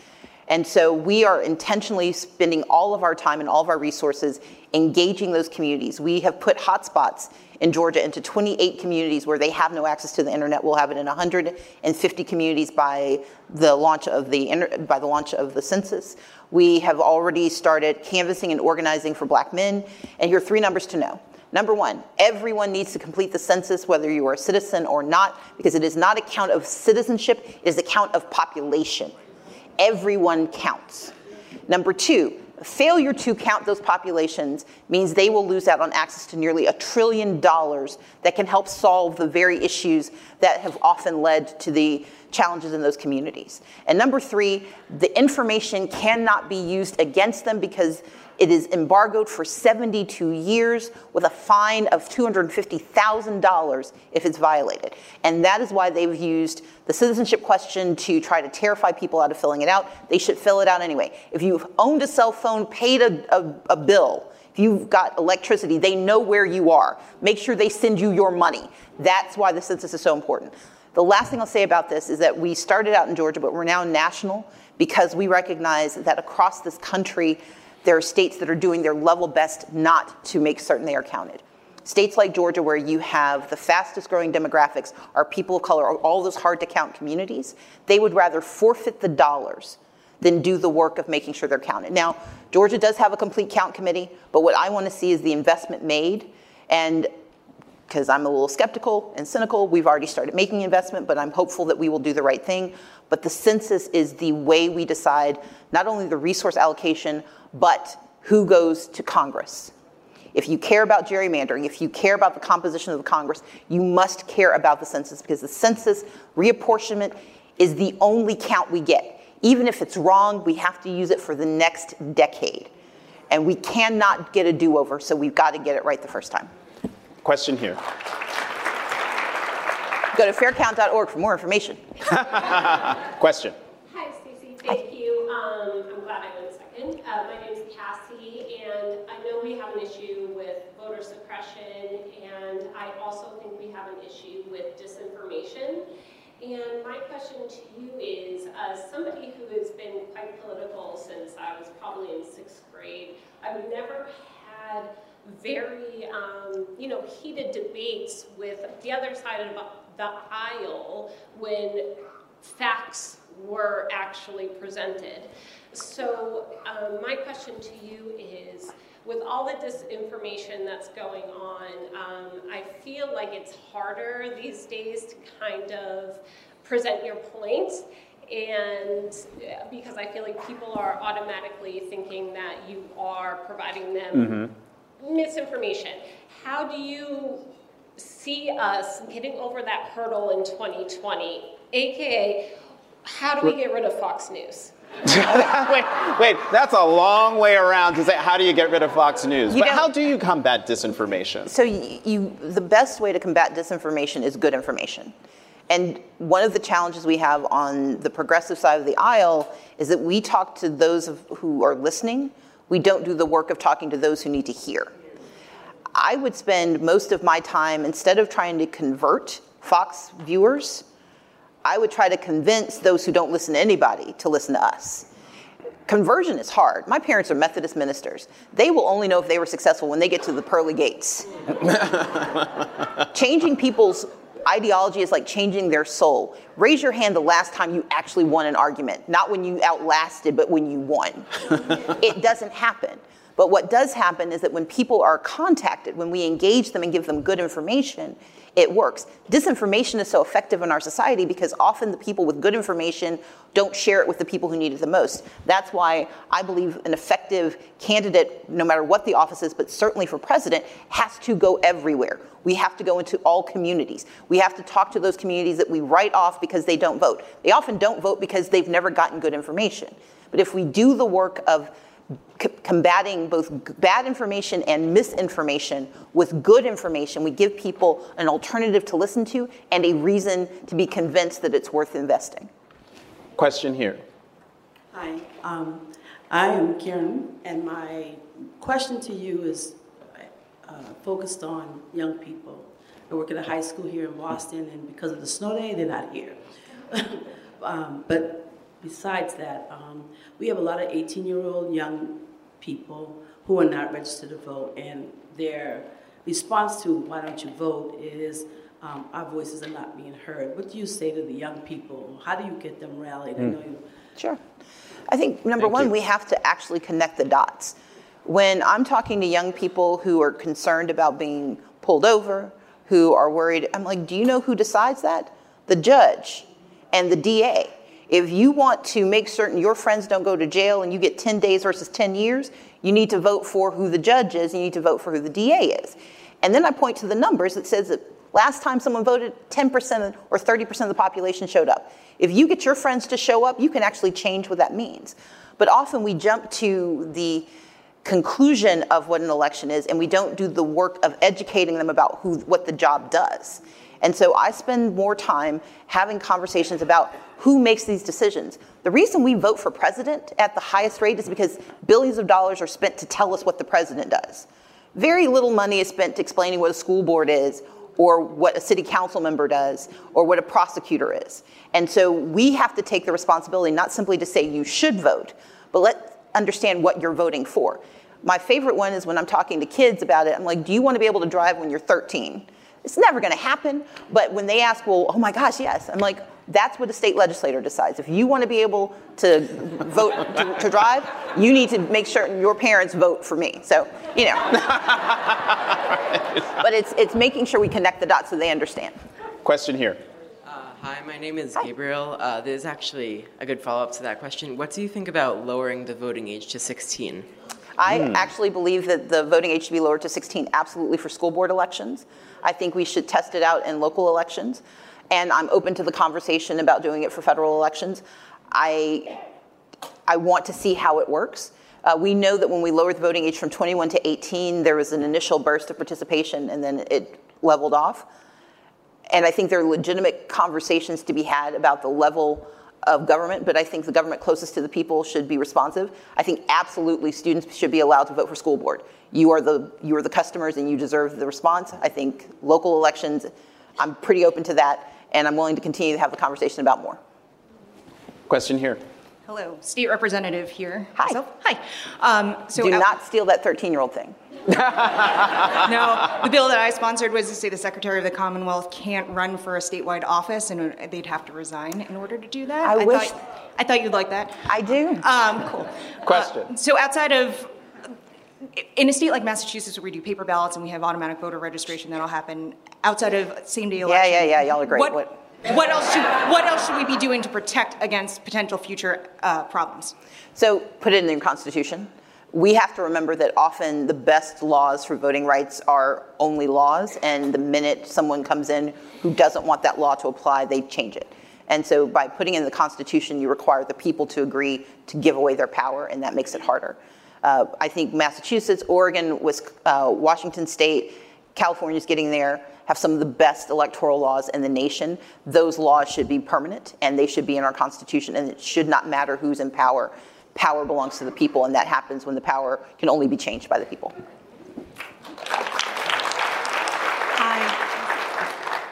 And so we are intentionally spending all of our time and all of our resources engaging those communities. We have put hotspots in Georgia into 28 communities where they have no access to the internet. We'll have it in 150 communities by the launch of the by the launch of the census. We have already started canvassing and organizing for black men. And here are three numbers to know. Number one, everyone needs to complete the census, whether you are a citizen or not, because it is not a count of citizenship, it is a count of population. Everyone counts. Number two, failure to count those populations means they will lose out on access to nearly a trillion dollars that can help solve the very issues that have often led to the challenges in those communities. And number three, the information cannot be used against them because it is embargoed for 72 years with a fine of $250,000 if it's violated. And that is why they've used the citizenship question to try to terrify people out of filling it out. They should fill it out anyway. If you've owned a cell phone, paid a, a, a bill, if you've got electricity, they know where you are. Make sure they send you your money. That's why the census is so important. The last thing I'll say about this is that we started out in Georgia, but we're now national because we recognize that across this country, there are states that are doing their level best not to make certain they are counted. States like Georgia, where you have the fastest growing demographics, are people of color, all those hard to count communities, they would rather forfeit the dollars than do the work of making sure they're counted. Now, Georgia does have a complete count committee, but what I want to see is the investment made. And because I'm a little skeptical and cynical, we've already started making investment, but I'm hopeful that we will do the right thing. But the census is the way we decide not only the resource allocation, but who goes to Congress. If you care about gerrymandering, if you care about the composition of the Congress, you must care about the census because the census reapportionment is the only count we get. Even if it's wrong, we have to use it for the next decade. And we cannot get a do over, so we've got to get it right the first time. Question here. Go to faircount.org for more information. <laughs> Question. Hi, Stacey. Thank you. Um, I'm glad I went second. Uh, my name is Cassie, and I know we have an issue with voter suppression, and I also think we have an issue with disinformation. And my question to you is, as somebody who has been quite political since I was probably in sixth grade, I've never had very, um, you know, heated debates with the other side of the aisle when facts were actually presented. So um, my question to you is, with all the disinformation that's going on, um, I feel like it's harder these days to kind of present your points and because I feel like people are automatically thinking that you are providing them mm-hmm. Misinformation. How do you see us getting over that hurdle in 2020? AKA, how do we get rid of Fox News? <laughs> wait, wait, that's a long way around to say how do you get rid of Fox News? You but how do you combat disinformation? So you, you, the best way to combat disinformation is good information. And one of the challenges we have on the progressive side of the aisle is that we talk to those of, who are listening. We don't do the work of talking to those who need to hear. I would spend most of my time, instead of trying to convert Fox viewers, I would try to convince those who don't listen to anybody to listen to us. Conversion is hard. My parents are Methodist ministers. They will only know if they were successful when they get to the pearly gates. <laughs> Changing people's ideology is like changing their soul. Raise your hand the last time you actually won an argument, not when you outlasted, but when you won. <laughs> it doesn't happen. But what does happen is that when people are contacted, when we engage them and give them good information, it works. Disinformation is so effective in our society because often the people with good information don't share it with the people who need it the most. That's why I believe an effective candidate, no matter what the office is, but certainly for president, has to go everywhere. We have to go into all communities. We have to talk to those communities that we write off because they don't vote. They often don't vote because they've never gotten good information. But if we do the work of c- combating both bad information and misinformation with good information. We give people an alternative to listen to and a reason to be convinced that it's worth investing. Question here. Hi, um, I am Karen, and my question to you is uh, focused on young people. I work at a high school here in Boston, and because of the snow day, they're not here. <laughs> um, but besides that, um, we have a lot of 18 year old young people who are not registered to vote, and their response to why don't you vote is um, our voices are not being heard. What do you say to the young people? How do you get them rallied? Mm. I hmm. know you. Sure. I think number Thank one, you. we have to actually connect the dots. When I'm talking to young people who are concerned about being pulled over, who are worried, I'm like, do you know who decides that? The judge and the DA. If you want to make certain your friends don't go to jail and you get 10 days versus 10 years, you need to vote for who the judge is, you need to vote for who the DA is. And then I point to the numbers that says that Last time someone voted, 10% or 30% of the population showed up. If you get your friends to show up, you can actually change what that means. But often we jump to the conclusion of what an election is and we don't do the work of educating them about who, what the job does. And so I spend more time having conversations about who makes these decisions. The reason we vote for president at the highest rate is because billions of dollars are spent to tell us what the president does. Very little money is spent explaining what a school board is or what a city council member does or what a prosecutor is. And so we have to take the responsibility not simply to say you should vote, but let's understand what you're voting for. My favorite one is when I'm talking to kids about it, I'm like, do you want to be able to drive when you're 13? It's never going to happen. But when they ask, well, oh my gosh, yes, I'm like, that's what a state legislator decides. If you want to be able to vote to, to drive, you need to make sure your parents vote for me. So, you know. <laughs> but it's, it's making sure we connect the dots so they understand. Question here. Hi, my name is Gabriel. Uh, there's actually a good follow up to that question. What do you think about lowering the voting age to 16? I mm. actually believe that the voting age should be lowered to 16 absolutely for school board elections. I think we should test it out in local elections. And I'm open to the conversation about doing it for federal elections. I, I want to see how it works. Uh, we know that when we lowered the voting age from 21 to 18, there was an initial burst of participation and then it leveled off. And I think there are legitimate conversations to be had about the level of government, but I think the government closest to the people should be responsive. I think absolutely students should be allowed to vote for school board. You are the you are the customers and you deserve the response. I think local elections, I'm pretty open to that, and I'm willing to continue to have the conversation about more. Question here. Hello, state representative here. Hi. Myself. Hi. Um, so Do not steal that 13 year old thing. <laughs> no, the bill that I sponsored was to say the Secretary of the Commonwealth can't run for a statewide office and they'd have to resign in order to do that. I, I wish. Thought, I thought you'd like that. I do. Um, cool. Question. Uh, so outside of in a state like Massachusetts where we do paper ballots and we have automatic voter registration that'll happen outside of same day election. Yeah, yeah, yeah. Y'all are great. What, what? what else should what else should we be doing to protect against potential future uh, problems? So put it in the Constitution we have to remember that often the best laws for voting rights are only laws, and the minute someone comes in who doesn't want that law to apply, they change it. And so by putting in the Constitution, you require the people to agree to give away their power, and that makes it harder. Uh, I think Massachusetts, Oregon, uh, Washington State, California's getting there, have some of the best electoral laws in the nation. Those laws should be permanent, and they should be in our Constitution, and it should not matter who's in power power belongs to the people, and that happens when the power can only be changed by the people. Hi.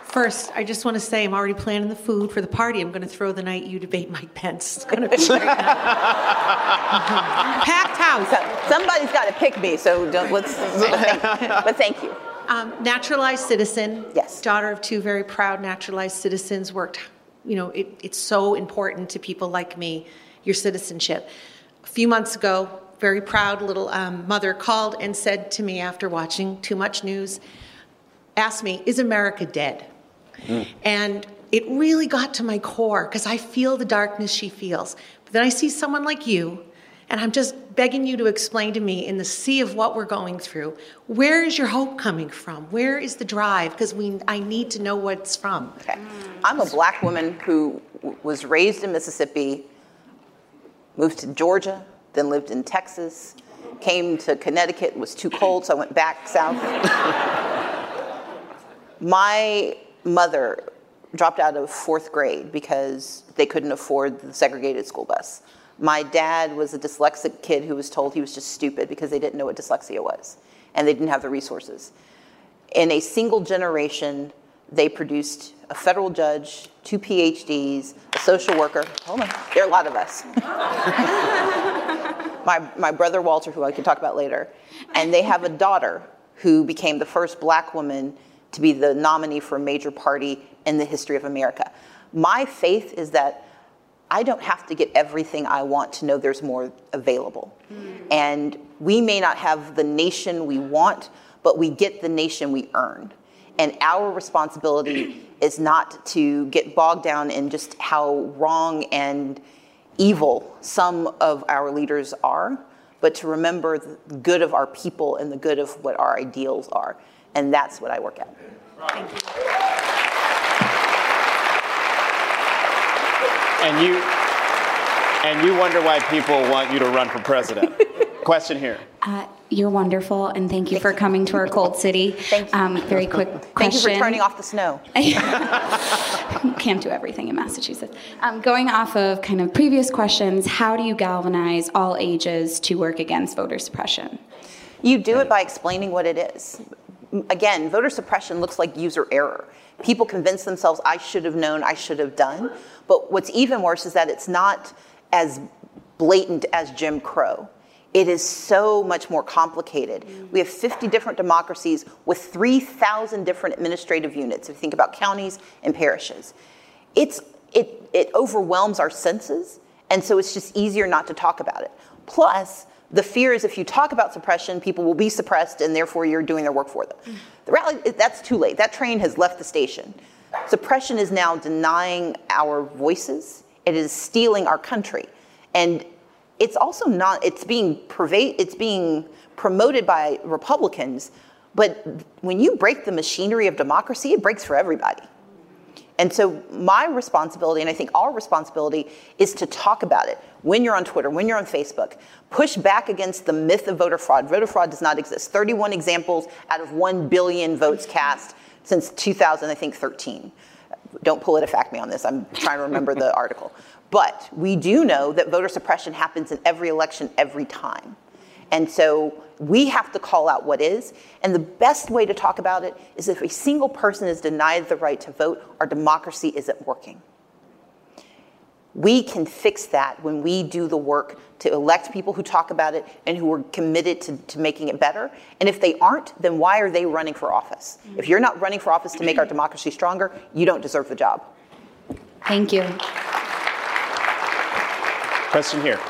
First, I just want to say I'm already planning the food for the party. I'm going to throw the night you debate Mike Pence. It's going to be. <laughs> Packed house. Somebody's got to pick me, so let's. but, thank, but thank you. Um, naturalized citizen. Yes. Daughter of two very proud naturalized citizens. Worked. You know, it, it's so important to people like me, your citizenship. A few months ago, very proud little um, mother called and said to me after watching too much news, asked me, Is America dead? Mm. And it really got to my core because I feel the darkness she feels. But then I see someone like you, and I'm just begging you to explain to me in the sea of what we're going through, where is your hope coming from? Where is the drive? Because we, I need to know what it's from. Okay. I'm a black woman who was raised in Mississippi moved to Georgia, then lived in Texas, came to Connecticut, it was too cold, so I went back south. <laughs> My mother dropped out of fourth grade because they couldn't afford the segregated school bus. My dad was a dyslexic kid who was told he was just stupid because they didn't know what dyslexia was and they didn't have the resources. In a single generation, they produced a federal judge, two PhDs, a social worker. Hold on, there are a lot of us. <laughs> my, my brother Walter, who I can talk about later, and they have a daughter who became the first black woman to be the nominee for a major party in the history of America. My faith is that I don't have to get everything I want to know there's more available. Mm. And we may not have the nation we want, but we get the nation we earn. And our responsibility <clears throat> is not to get bogged down in just how wrong and evil some of our leaders are, but to remember the good of our people and the good of what our ideals are. And that's what I work at. Thank you. And you and you wonder why people want you to run for president. <laughs> Question here. Uh, you're wonderful, and thank you for coming to our cold city. Thank you. Um, very quick question. Thank you for turning off the snow. <laughs> Can't do everything in Massachusetts. Um, going off of kind of previous questions, how do you galvanize all ages to work against voter suppression? You do it by explaining what it is. Again, voter suppression looks like user error. People convince themselves, I should have known, I should have done. But what's even worse is that it's not as blatant as Jim Crow. It is so much more complicated. We have 50 different democracies with 3,000 different administrative units, if you think about counties and parishes. It's, it, it overwhelms our senses, and so it's just easier not to talk about it. Plus, the fear is if you talk about suppression, people will be suppressed, and therefore you're doing their work for them. The reality, that's too late. That train has left the station. Suppression is now denying our voices. It is stealing our country, and it's also not. It's being pervade. It's being promoted by Republicans. But when you break the machinery of democracy, it breaks for everybody. And so, my responsibility, and I think our responsibility, is to talk about it when you're on Twitter, when you're on Facebook. Push back against the myth of voter fraud. Voter fraud does not exist. 31 examples out of 1 billion votes cast since 2000, I think 13. Don't pull it fact me on this. I'm trying to remember the <laughs> article. But we do know that voter suppression happens in every election every time. And so we have to call out what is. And the best way to talk about it is if a single person is denied the right to vote, our democracy isn't working. We can fix that when we do the work to elect people who talk about it and who are committed to, to making it better. And if they aren't, then why are they running for office? If you're not running for office to make our democracy stronger, you don't deserve the job. Thank you. Question here.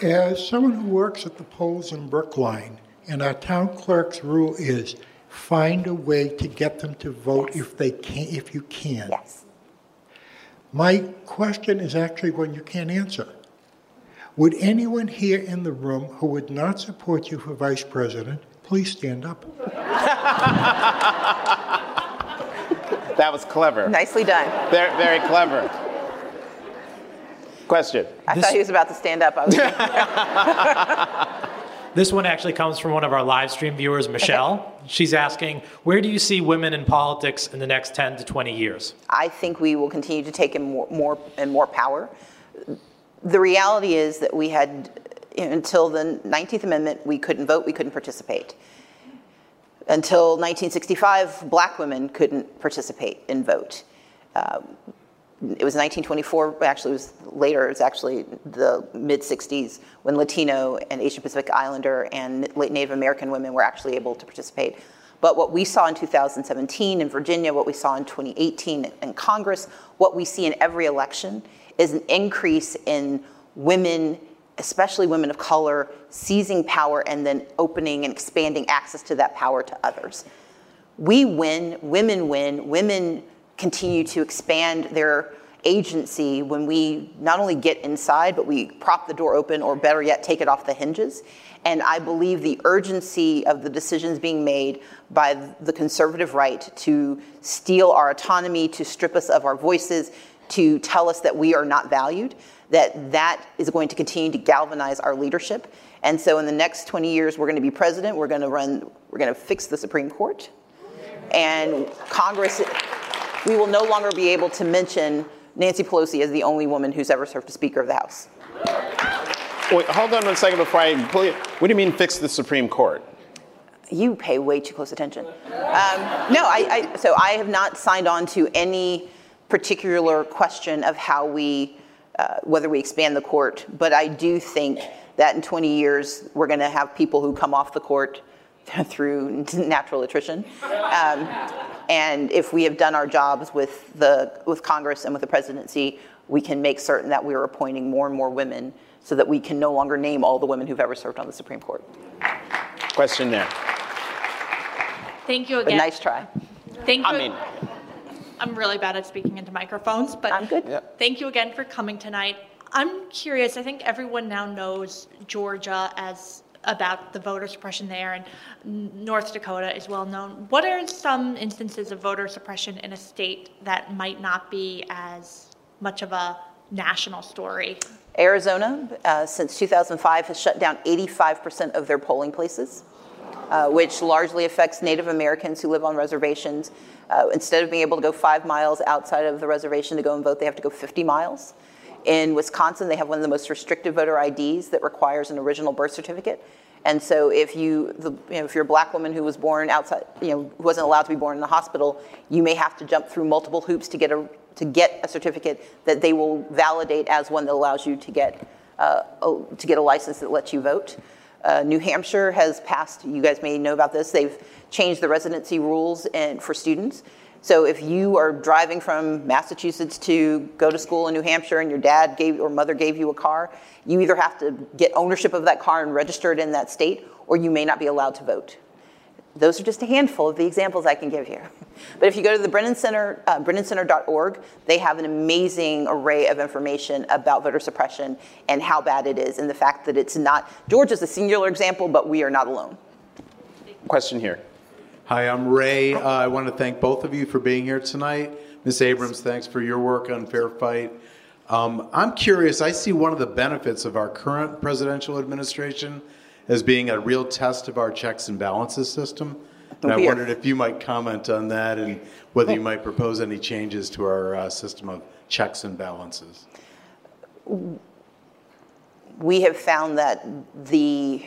As someone who works at the polls in Brookline, and our town clerk's rule is find a way to get them to vote if they can, if you can. Yes. My question is actually one you can't answer. Would anyone here in the room who would not support you for vice president please stand up? <laughs> That was clever. Nicely done. Very, very clever. Question. I thought he was about to stand up. I was <laughs> This one actually comes from one of our live stream viewers, Michelle. She's asking, where do you see women in politics in the next 10 to 20 years? I think we will continue to take in more, more and more power. The reality is that we had, until the 19th Amendment, we couldn't vote, we couldn't participate. Until 1965, black women couldn't participate and vote. Uh, it was 1924, actually, it was later, it was actually the mid 60s when Latino and Asian Pacific Islander and late Native American women were actually able to participate. But what we saw in 2017 in Virginia, what we saw in 2018 in Congress, what we see in every election is an increase in women, especially women of color, seizing power and then opening and expanding access to that power to others. We win, women win, women continue to expand their agency when we not only get inside, but we prop the door open, or better yet, take it off the hinges. And I believe the urgency of the decisions being made by the conservative right to steal our autonomy, to strip us of our voices, to tell us that we are not valued, that that is going to continue to galvanize our leadership. And so in the next 20 years, we're going to be president, we're going to run, we're going to fix the Supreme Court. And Congress, we will no longer be able to mention Nancy Pelosi as the only woman who's ever served as Speaker of the House. Wait, hold on one second before I pull you. What do you mean fix the Supreme Court? You pay way too close attention. Um, no, I, I, so I have not signed on to any particular question of how we, uh, whether we expand the court, but I do think that in 20 years we're going to have people who come off the court <laughs> through natural attrition. Um, and if we have done our jobs with the with Congress and with the presidency, we can make certain that we are appointing more and more women so that we can no longer name all the women who've ever served on the Supreme Court. Question there. Thank you But again. nice try. Thank you. I mean, I'm really bad at speaking into microphones, but I'm good. Yeah. thank you again for coming tonight. I'm curious, I think everyone now knows Georgia as about the voter suppression there, and North Dakota is well known. What are some instances of voter suppression in a state that might not be as much of a national story? Arizona, uh, since 2005, has shut down 85% of their polling places, uh, which largely affects Native Americans who live on reservations. Uh, instead of being able to go five miles outside of the reservation to go and vote, they have to go 50 miles. In Wisconsin, they have one of the most restrictive voter IDs that requires an original birth certificate. And so, if you, the, you know, if you're a black woman who was born outside, you know, who wasn't allowed to be born in the hospital, you may have to jump through multiple hoops to get a to get a certificate that they will validate as one that allows you to get uh, a, to get a license that lets you vote. Uh, New Hampshire has passed. You guys may know about this. They've changed the residency rules and for students. So if you are driving from Massachusetts to go to school in New Hampshire and your dad gave or mother gave you a car, you either have to get ownership of that car and register it in that state, or you may not be allowed to vote. Those are just a handful of the examples I can give you. <laughs> But if you go to the Brennan Center, uh, BrennanCenter.org, they have an amazing array of information about voter suppression and how bad it is, and the fact that it's not. Georgia is a singular example, but we are not alone. Question here. Hi, I'm Ray. Uh, I want to thank both of you for being here tonight. Ms. Abrams, thanks for your work on Fair Fight. Um, I'm curious, I see one of the benefits of our current presidential administration as being a real test of our checks and balances system. And I wondered if you might comment on that and whether you might propose any changes to our uh, system of checks and balances. we have found that the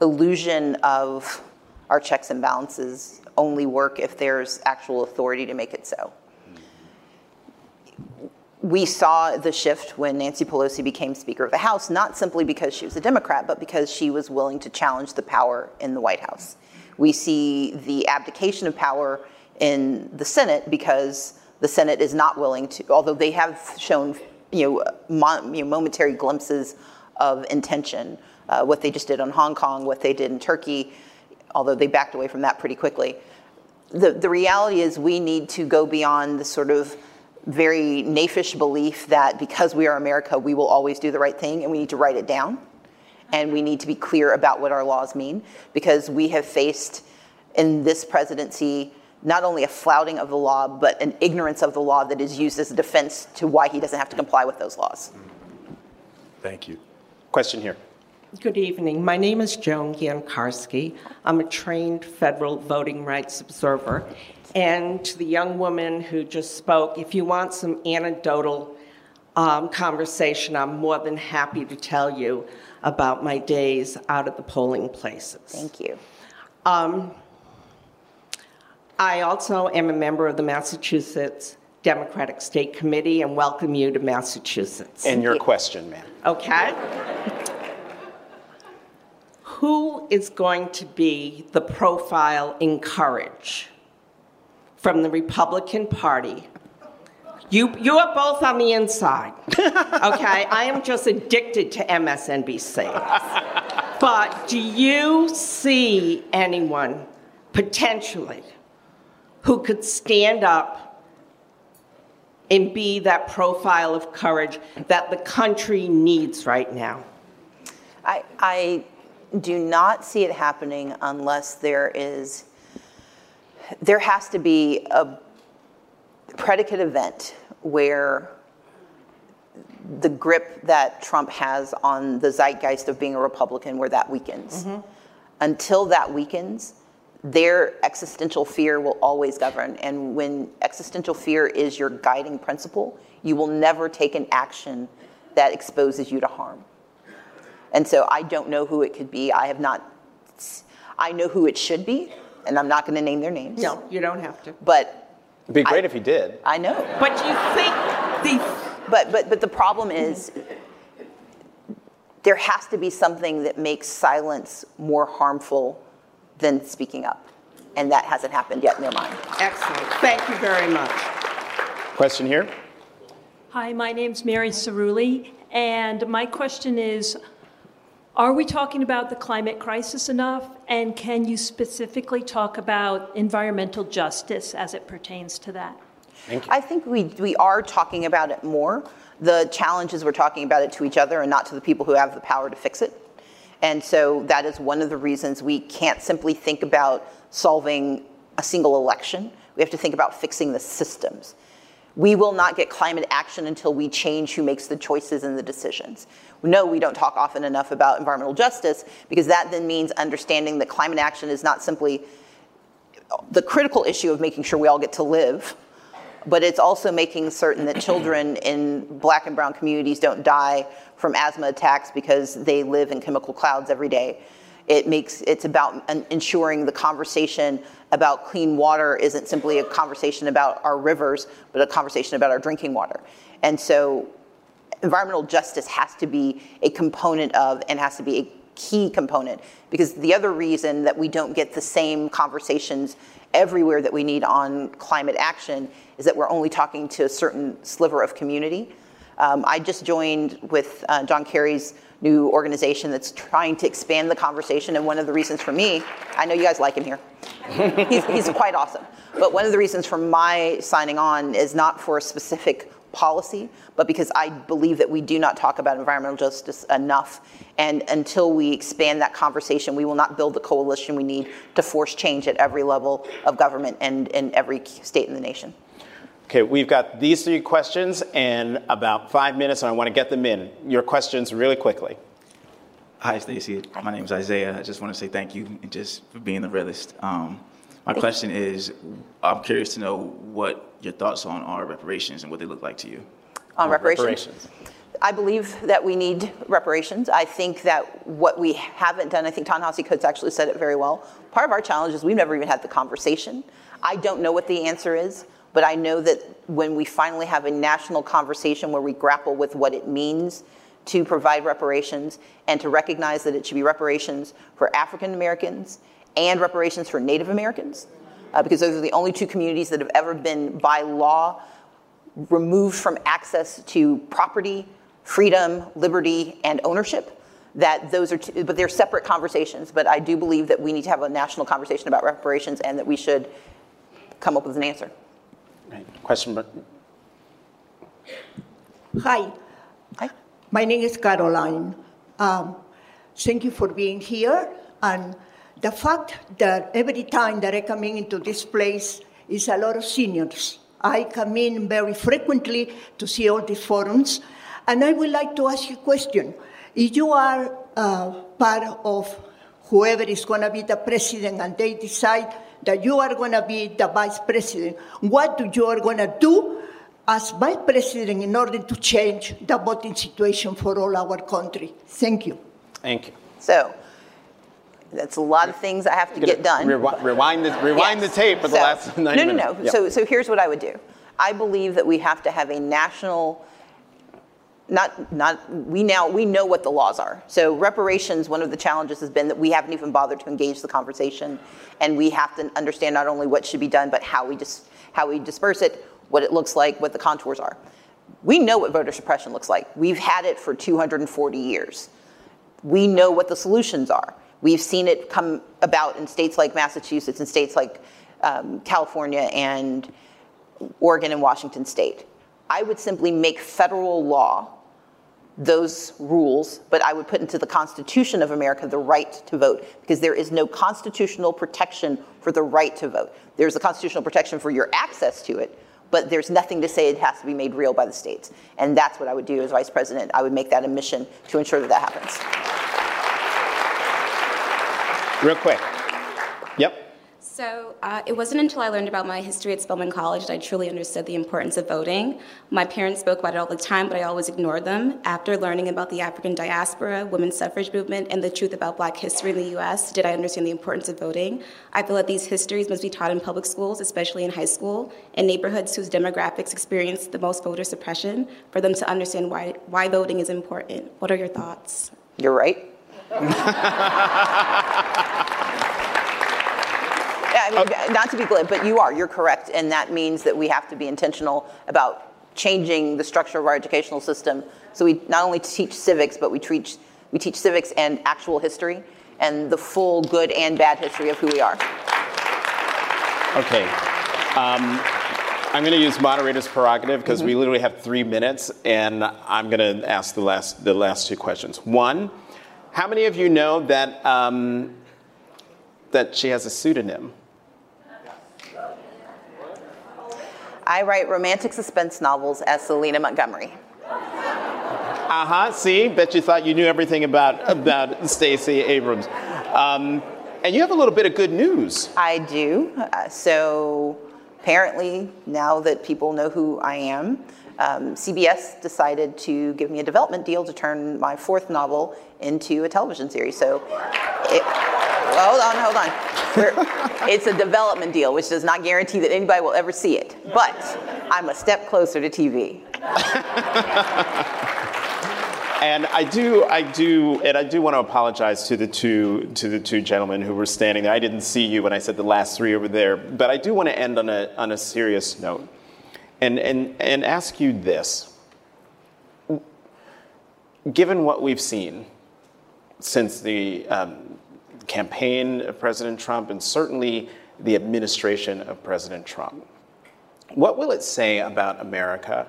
illusion of our checks and balances only work if there's actual authority to make it so. We saw the shift when Nancy Pelosi became Speaker of the House, not simply because she was a Democrat, but because she was willing to challenge the power in the White House. We see the abdication of power in the Senate because the Senate is not willing to, although they have shown you know, you know momentary glimpses of intention. Uh, what they just did on Hong Kong, what they did in Turkey, although they backed away from that pretty quickly. The, the reality is we need to go beyond the sort of very naifish belief that because we are America, we will always do the right thing, and we need to write it down. And we need to be clear about what our laws mean because we have faced in this presidency not only a flouting of the law, but an ignorance of the law that is used as a defense to why he doesn't have to comply with those laws. Thank you. Question here. Good evening. My name is Joan Giankarski. I'm a trained federal voting rights observer. And to the young woman who just spoke, if you want some anecdotal um, conversation, I'm more than happy to tell you about my days out at the polling places. Thank you. Um, I also am a member of the Massachusetts Democratic State Committee and welcome you to Massachusetts. And your question, ma'am. Okay. Who is going to be the profile in courage from the Republican Party? You, you are both on the inside. <laughs> Okay, I am just addicted to MSNBC. But do you see anyone potentially who could stand up and be that profile of courage that the country needs right now? I, I do not see it happening unless there is, there has to be a predicate event where the grip that Trump has on the zeitgeist of being a Republican, where that weakens. Mm-hmm. Until that weakens, their existential fear will always govern. And when existential fear is your guiding principle, you will never take an action that exposes you to harm. And so I don't know who it could be. I have not, I know who it should be, and I'm not going to name their names. No, you don't have to. But It'd be great if he did. I know. But you think the. But, but, but the problem is there has to be something that makes silence more harmful than speaking up. And that hasn't happened yet in their mind. Excellent. Thank you very much. Question here. Hi, my name's Mary Cerulli, and my question is Are we talking about the climate crisis enough? And can you specifically talk about environmental justice as it pertains to that? Thank you. I think we, we are talking about it more. The challenge is we're talking about it to each other and not to the people who have the power to fix it. And so that is one of the reasons we can't simply think about solving a single election. We have to think about fixing the systems. We will not get climate action until we change who makes the choices and the decisions. No, we don't talk often enough about environmental justice because that then means understanding that climate action is not simply the critical issue of making sure we all get to live, but it's also making certain that children in black and brown communities don't die from asthma attacks because they live in chemical clouds every day. It makes it's about ensuring the conversation about clean water isn't simply a conversation about our rivers, but a conversation about our drinking water. And so environmental justice has to be a component of and has to be a key component because the other reason that we don't get the same conversations everywhere that we need on climate action is that we're only talking to a certain sliver of community. Um, I just joined with uh, John Kerry's new organization that's trying to expand the conversation. And one of the reasons for me, I know you guys like him here. he's, he's quite awesome. But one of the reasons for my signing on is not for a specific policy, but because I believe that we do not talk about environmental justice enough. And until we expand that conversation, we will not build the coalition we need to force change at every level of government and in every state in the nation. Okay, we've got these three questions and about five minutes, and I want to get them in. Your questions really quickly. Hi, Stacey. My name is Isaiah. I just want to say thank you and just for being the realist. Um, my question is, I'm curious to know what your thoughts on are reparations and what they look like to you. On reparations? reparations. I believe that we need reparations. I think that what we haven't done, I think Ta-Nehisi Coates actually said it very well. Part of our challenge is we've never even had the conversation. I don't know what the answer is, but I know that when we finally have a national conversation where we grapple with what it means to provide reparations and to recognize that it should be reparations for African Americans and reparations for Native Americans, uh, because those are the only two communities that have ever been, by law, removed from access to property, freedom, liberty, and ownership. That those are, two, but they're separate conversations. But I do believe that we need to have a national conversation about reparations and that we should come up with an answer. Right. Question. Hi. Hi. My name is Caroline. Um, thank you for being here and the fact that every time that I come into this place is a lot of seniors. I come in very frequently to see all these forums, and I would like to ask you a question. If you are uh, part of whoever is going to be the president and they decide that you are going to be the vice president, what do you are going to do as vice president in order to change the voting situation for all our country? Thank you. Thank you. So, that's a lot of things I have to get done. Rewind, rewind, the, rewind yes. the tape for so, the last <laughs> 90 no, no, No, no, So, so here's what I would do. I believe that we have to have a national not not we now we know what the laws are. So reparations, one of the challenges has been that we haven't even bothered to engage the conversation, and we have to understand not only what should be done, but how we just how we disperse it, what it looks like, what the contours are. We know what voter suppression looks like. We've had it for 240 years. We know what the solutions are. We've seen it come about in states like Massachusetts and states like um, California and Oregon and Washington state. I would simply make federal law those rules, but I would put into the Constitution of America the right to vote because there is no constitutional protection for the right to vote. There's a constitutional protection for your access to it, but there's nothing to say it has to be made real by the states. And that's what I would do as vice president. I would make that a mission to ensure that that happens. Real quick. Yep. So uh, it wasn't until I learned about my history at Spelman College that I truly understood the importance of voting. My parents spoke about it all the time, but I always ignored them. After learning about the African diaspora, women's suffrage movement, and the truth about black history in the US, did I understand the importance of voting. I feel that these histories must be taught in public schools, especially in high school, in neighborhoods whose demographics experience the most voter suppression, for them to understand why, why voting is important. What are your thoughts? You're right. <laughs> I mean, not to be glib, but you are. You're correct, and that means that we have to be intentional about changing the structure of our educational system. So we not only teach civics, but we teach we teach civics and actual history and the full good and bad history of who we are. Okay. Um, I'm going to use moderator's prerogative because mm-hmm. we literally have three minutes, and I'm going to ask the last the last two questions. One How many of you know that um, that she has a pseudonym? I write romantic suspense novels as Selena Montgomery. Uh huh. See, bet you thought you knew everything about about Stacey Abrams. Um, and you have a little bit of good news. I do. Uh, so apparently, now that people know who I am, um, CBS decided to give me a development deal to turn my fourth novel into a television series. So, it, hold on, hold on. We're, <laughs> it's a development deal, which does not guarantee that anybody will ever see it. But I'm a step closer to TV. <laughs> And I do, I do, and I do want to apologize to the two to the two gentlemen who were standing there. I didn't see you when I said the last three over there, but I do want to end on a on a serious note, and and and ask you this: Given what we've seen since the um, campaign of President Trump, and certainly the administration of President Trump, what will it say about America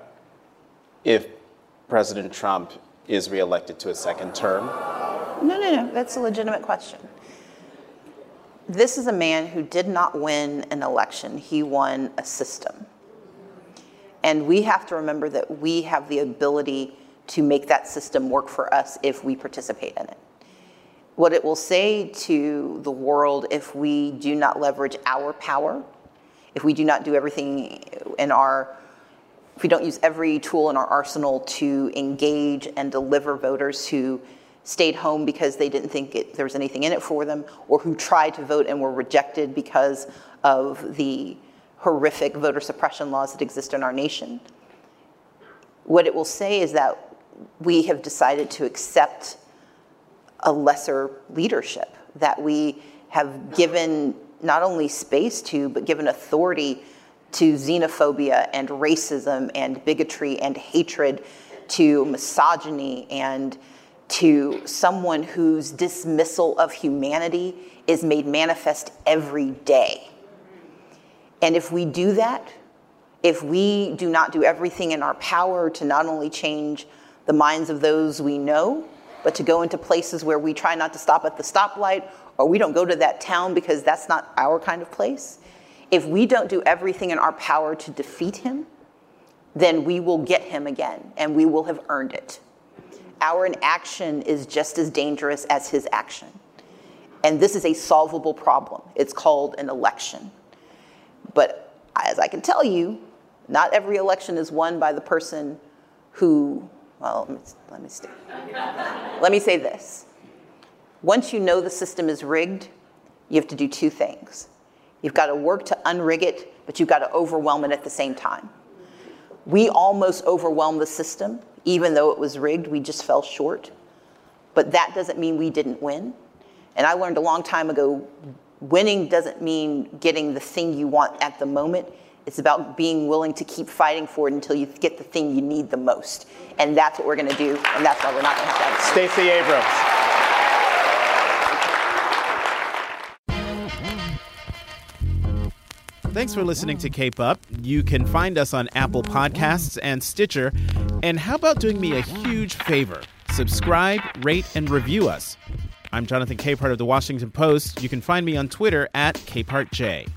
if President Trump is reelected to a second term? No, no, no. That's a legitimate question. This is a man who did not win an election, he won a system. And we have to remember that we have the ability to make that system work for us if we participate in it. What it will say to the world if we do not leverage our power, if we do not do everything in our if we don't use every tool in our arsenal to engage and deliver voters who stayed home because they didn't think it, there was anything in it for them, or who tried to vote and were rejected because of the horrific voter suppression laws that exist in our nation. What it will say is that we have decided to accept a lesser leadership, that we have given not only space to, but given authority to xenophobia and racism and bigotry and hatred, to misogyny and to someone whose dismissal of humanity is made manifest every day. And if we do that, if we do not do everything in our power to not only change the minds of those we know, but to go into places where we try not to stop at the stoplight or we don't go to that town because that's not our kind of place, if we don't do everything in our power to defeat him, then we will get him again and we will have earned it. Our inaction is just as dangerous as his action. And this is a solvable problem. It's called an election. But as I can tell you, not every election is won by the person who, well, let me, let me, let me say this. Once you know the system is rigged, you have to do two things. You've got to work to unrig it, but you've got to overwhelm it at the same time. We almost overwhelmed the system, even though it was rigged, we just fell short. But that doesn't mean we didn't win. And I learned a long time ago winning doesn't mean getting the thing you want at the moment. It's about being willing to keep fighting for it until you get the thing you need the most. And that's what we're going to do, and that's why we're not going to have that. Stacey Abrams. Thanks for listening to Cape Up. You can find us on Apple Podcasts and Stitcher. And how about doing me a huge favor? Subscribe, rate, and review us. I'm Jonathan Capehart of the Washington Post. You can find me on Twitter at CapehartJ.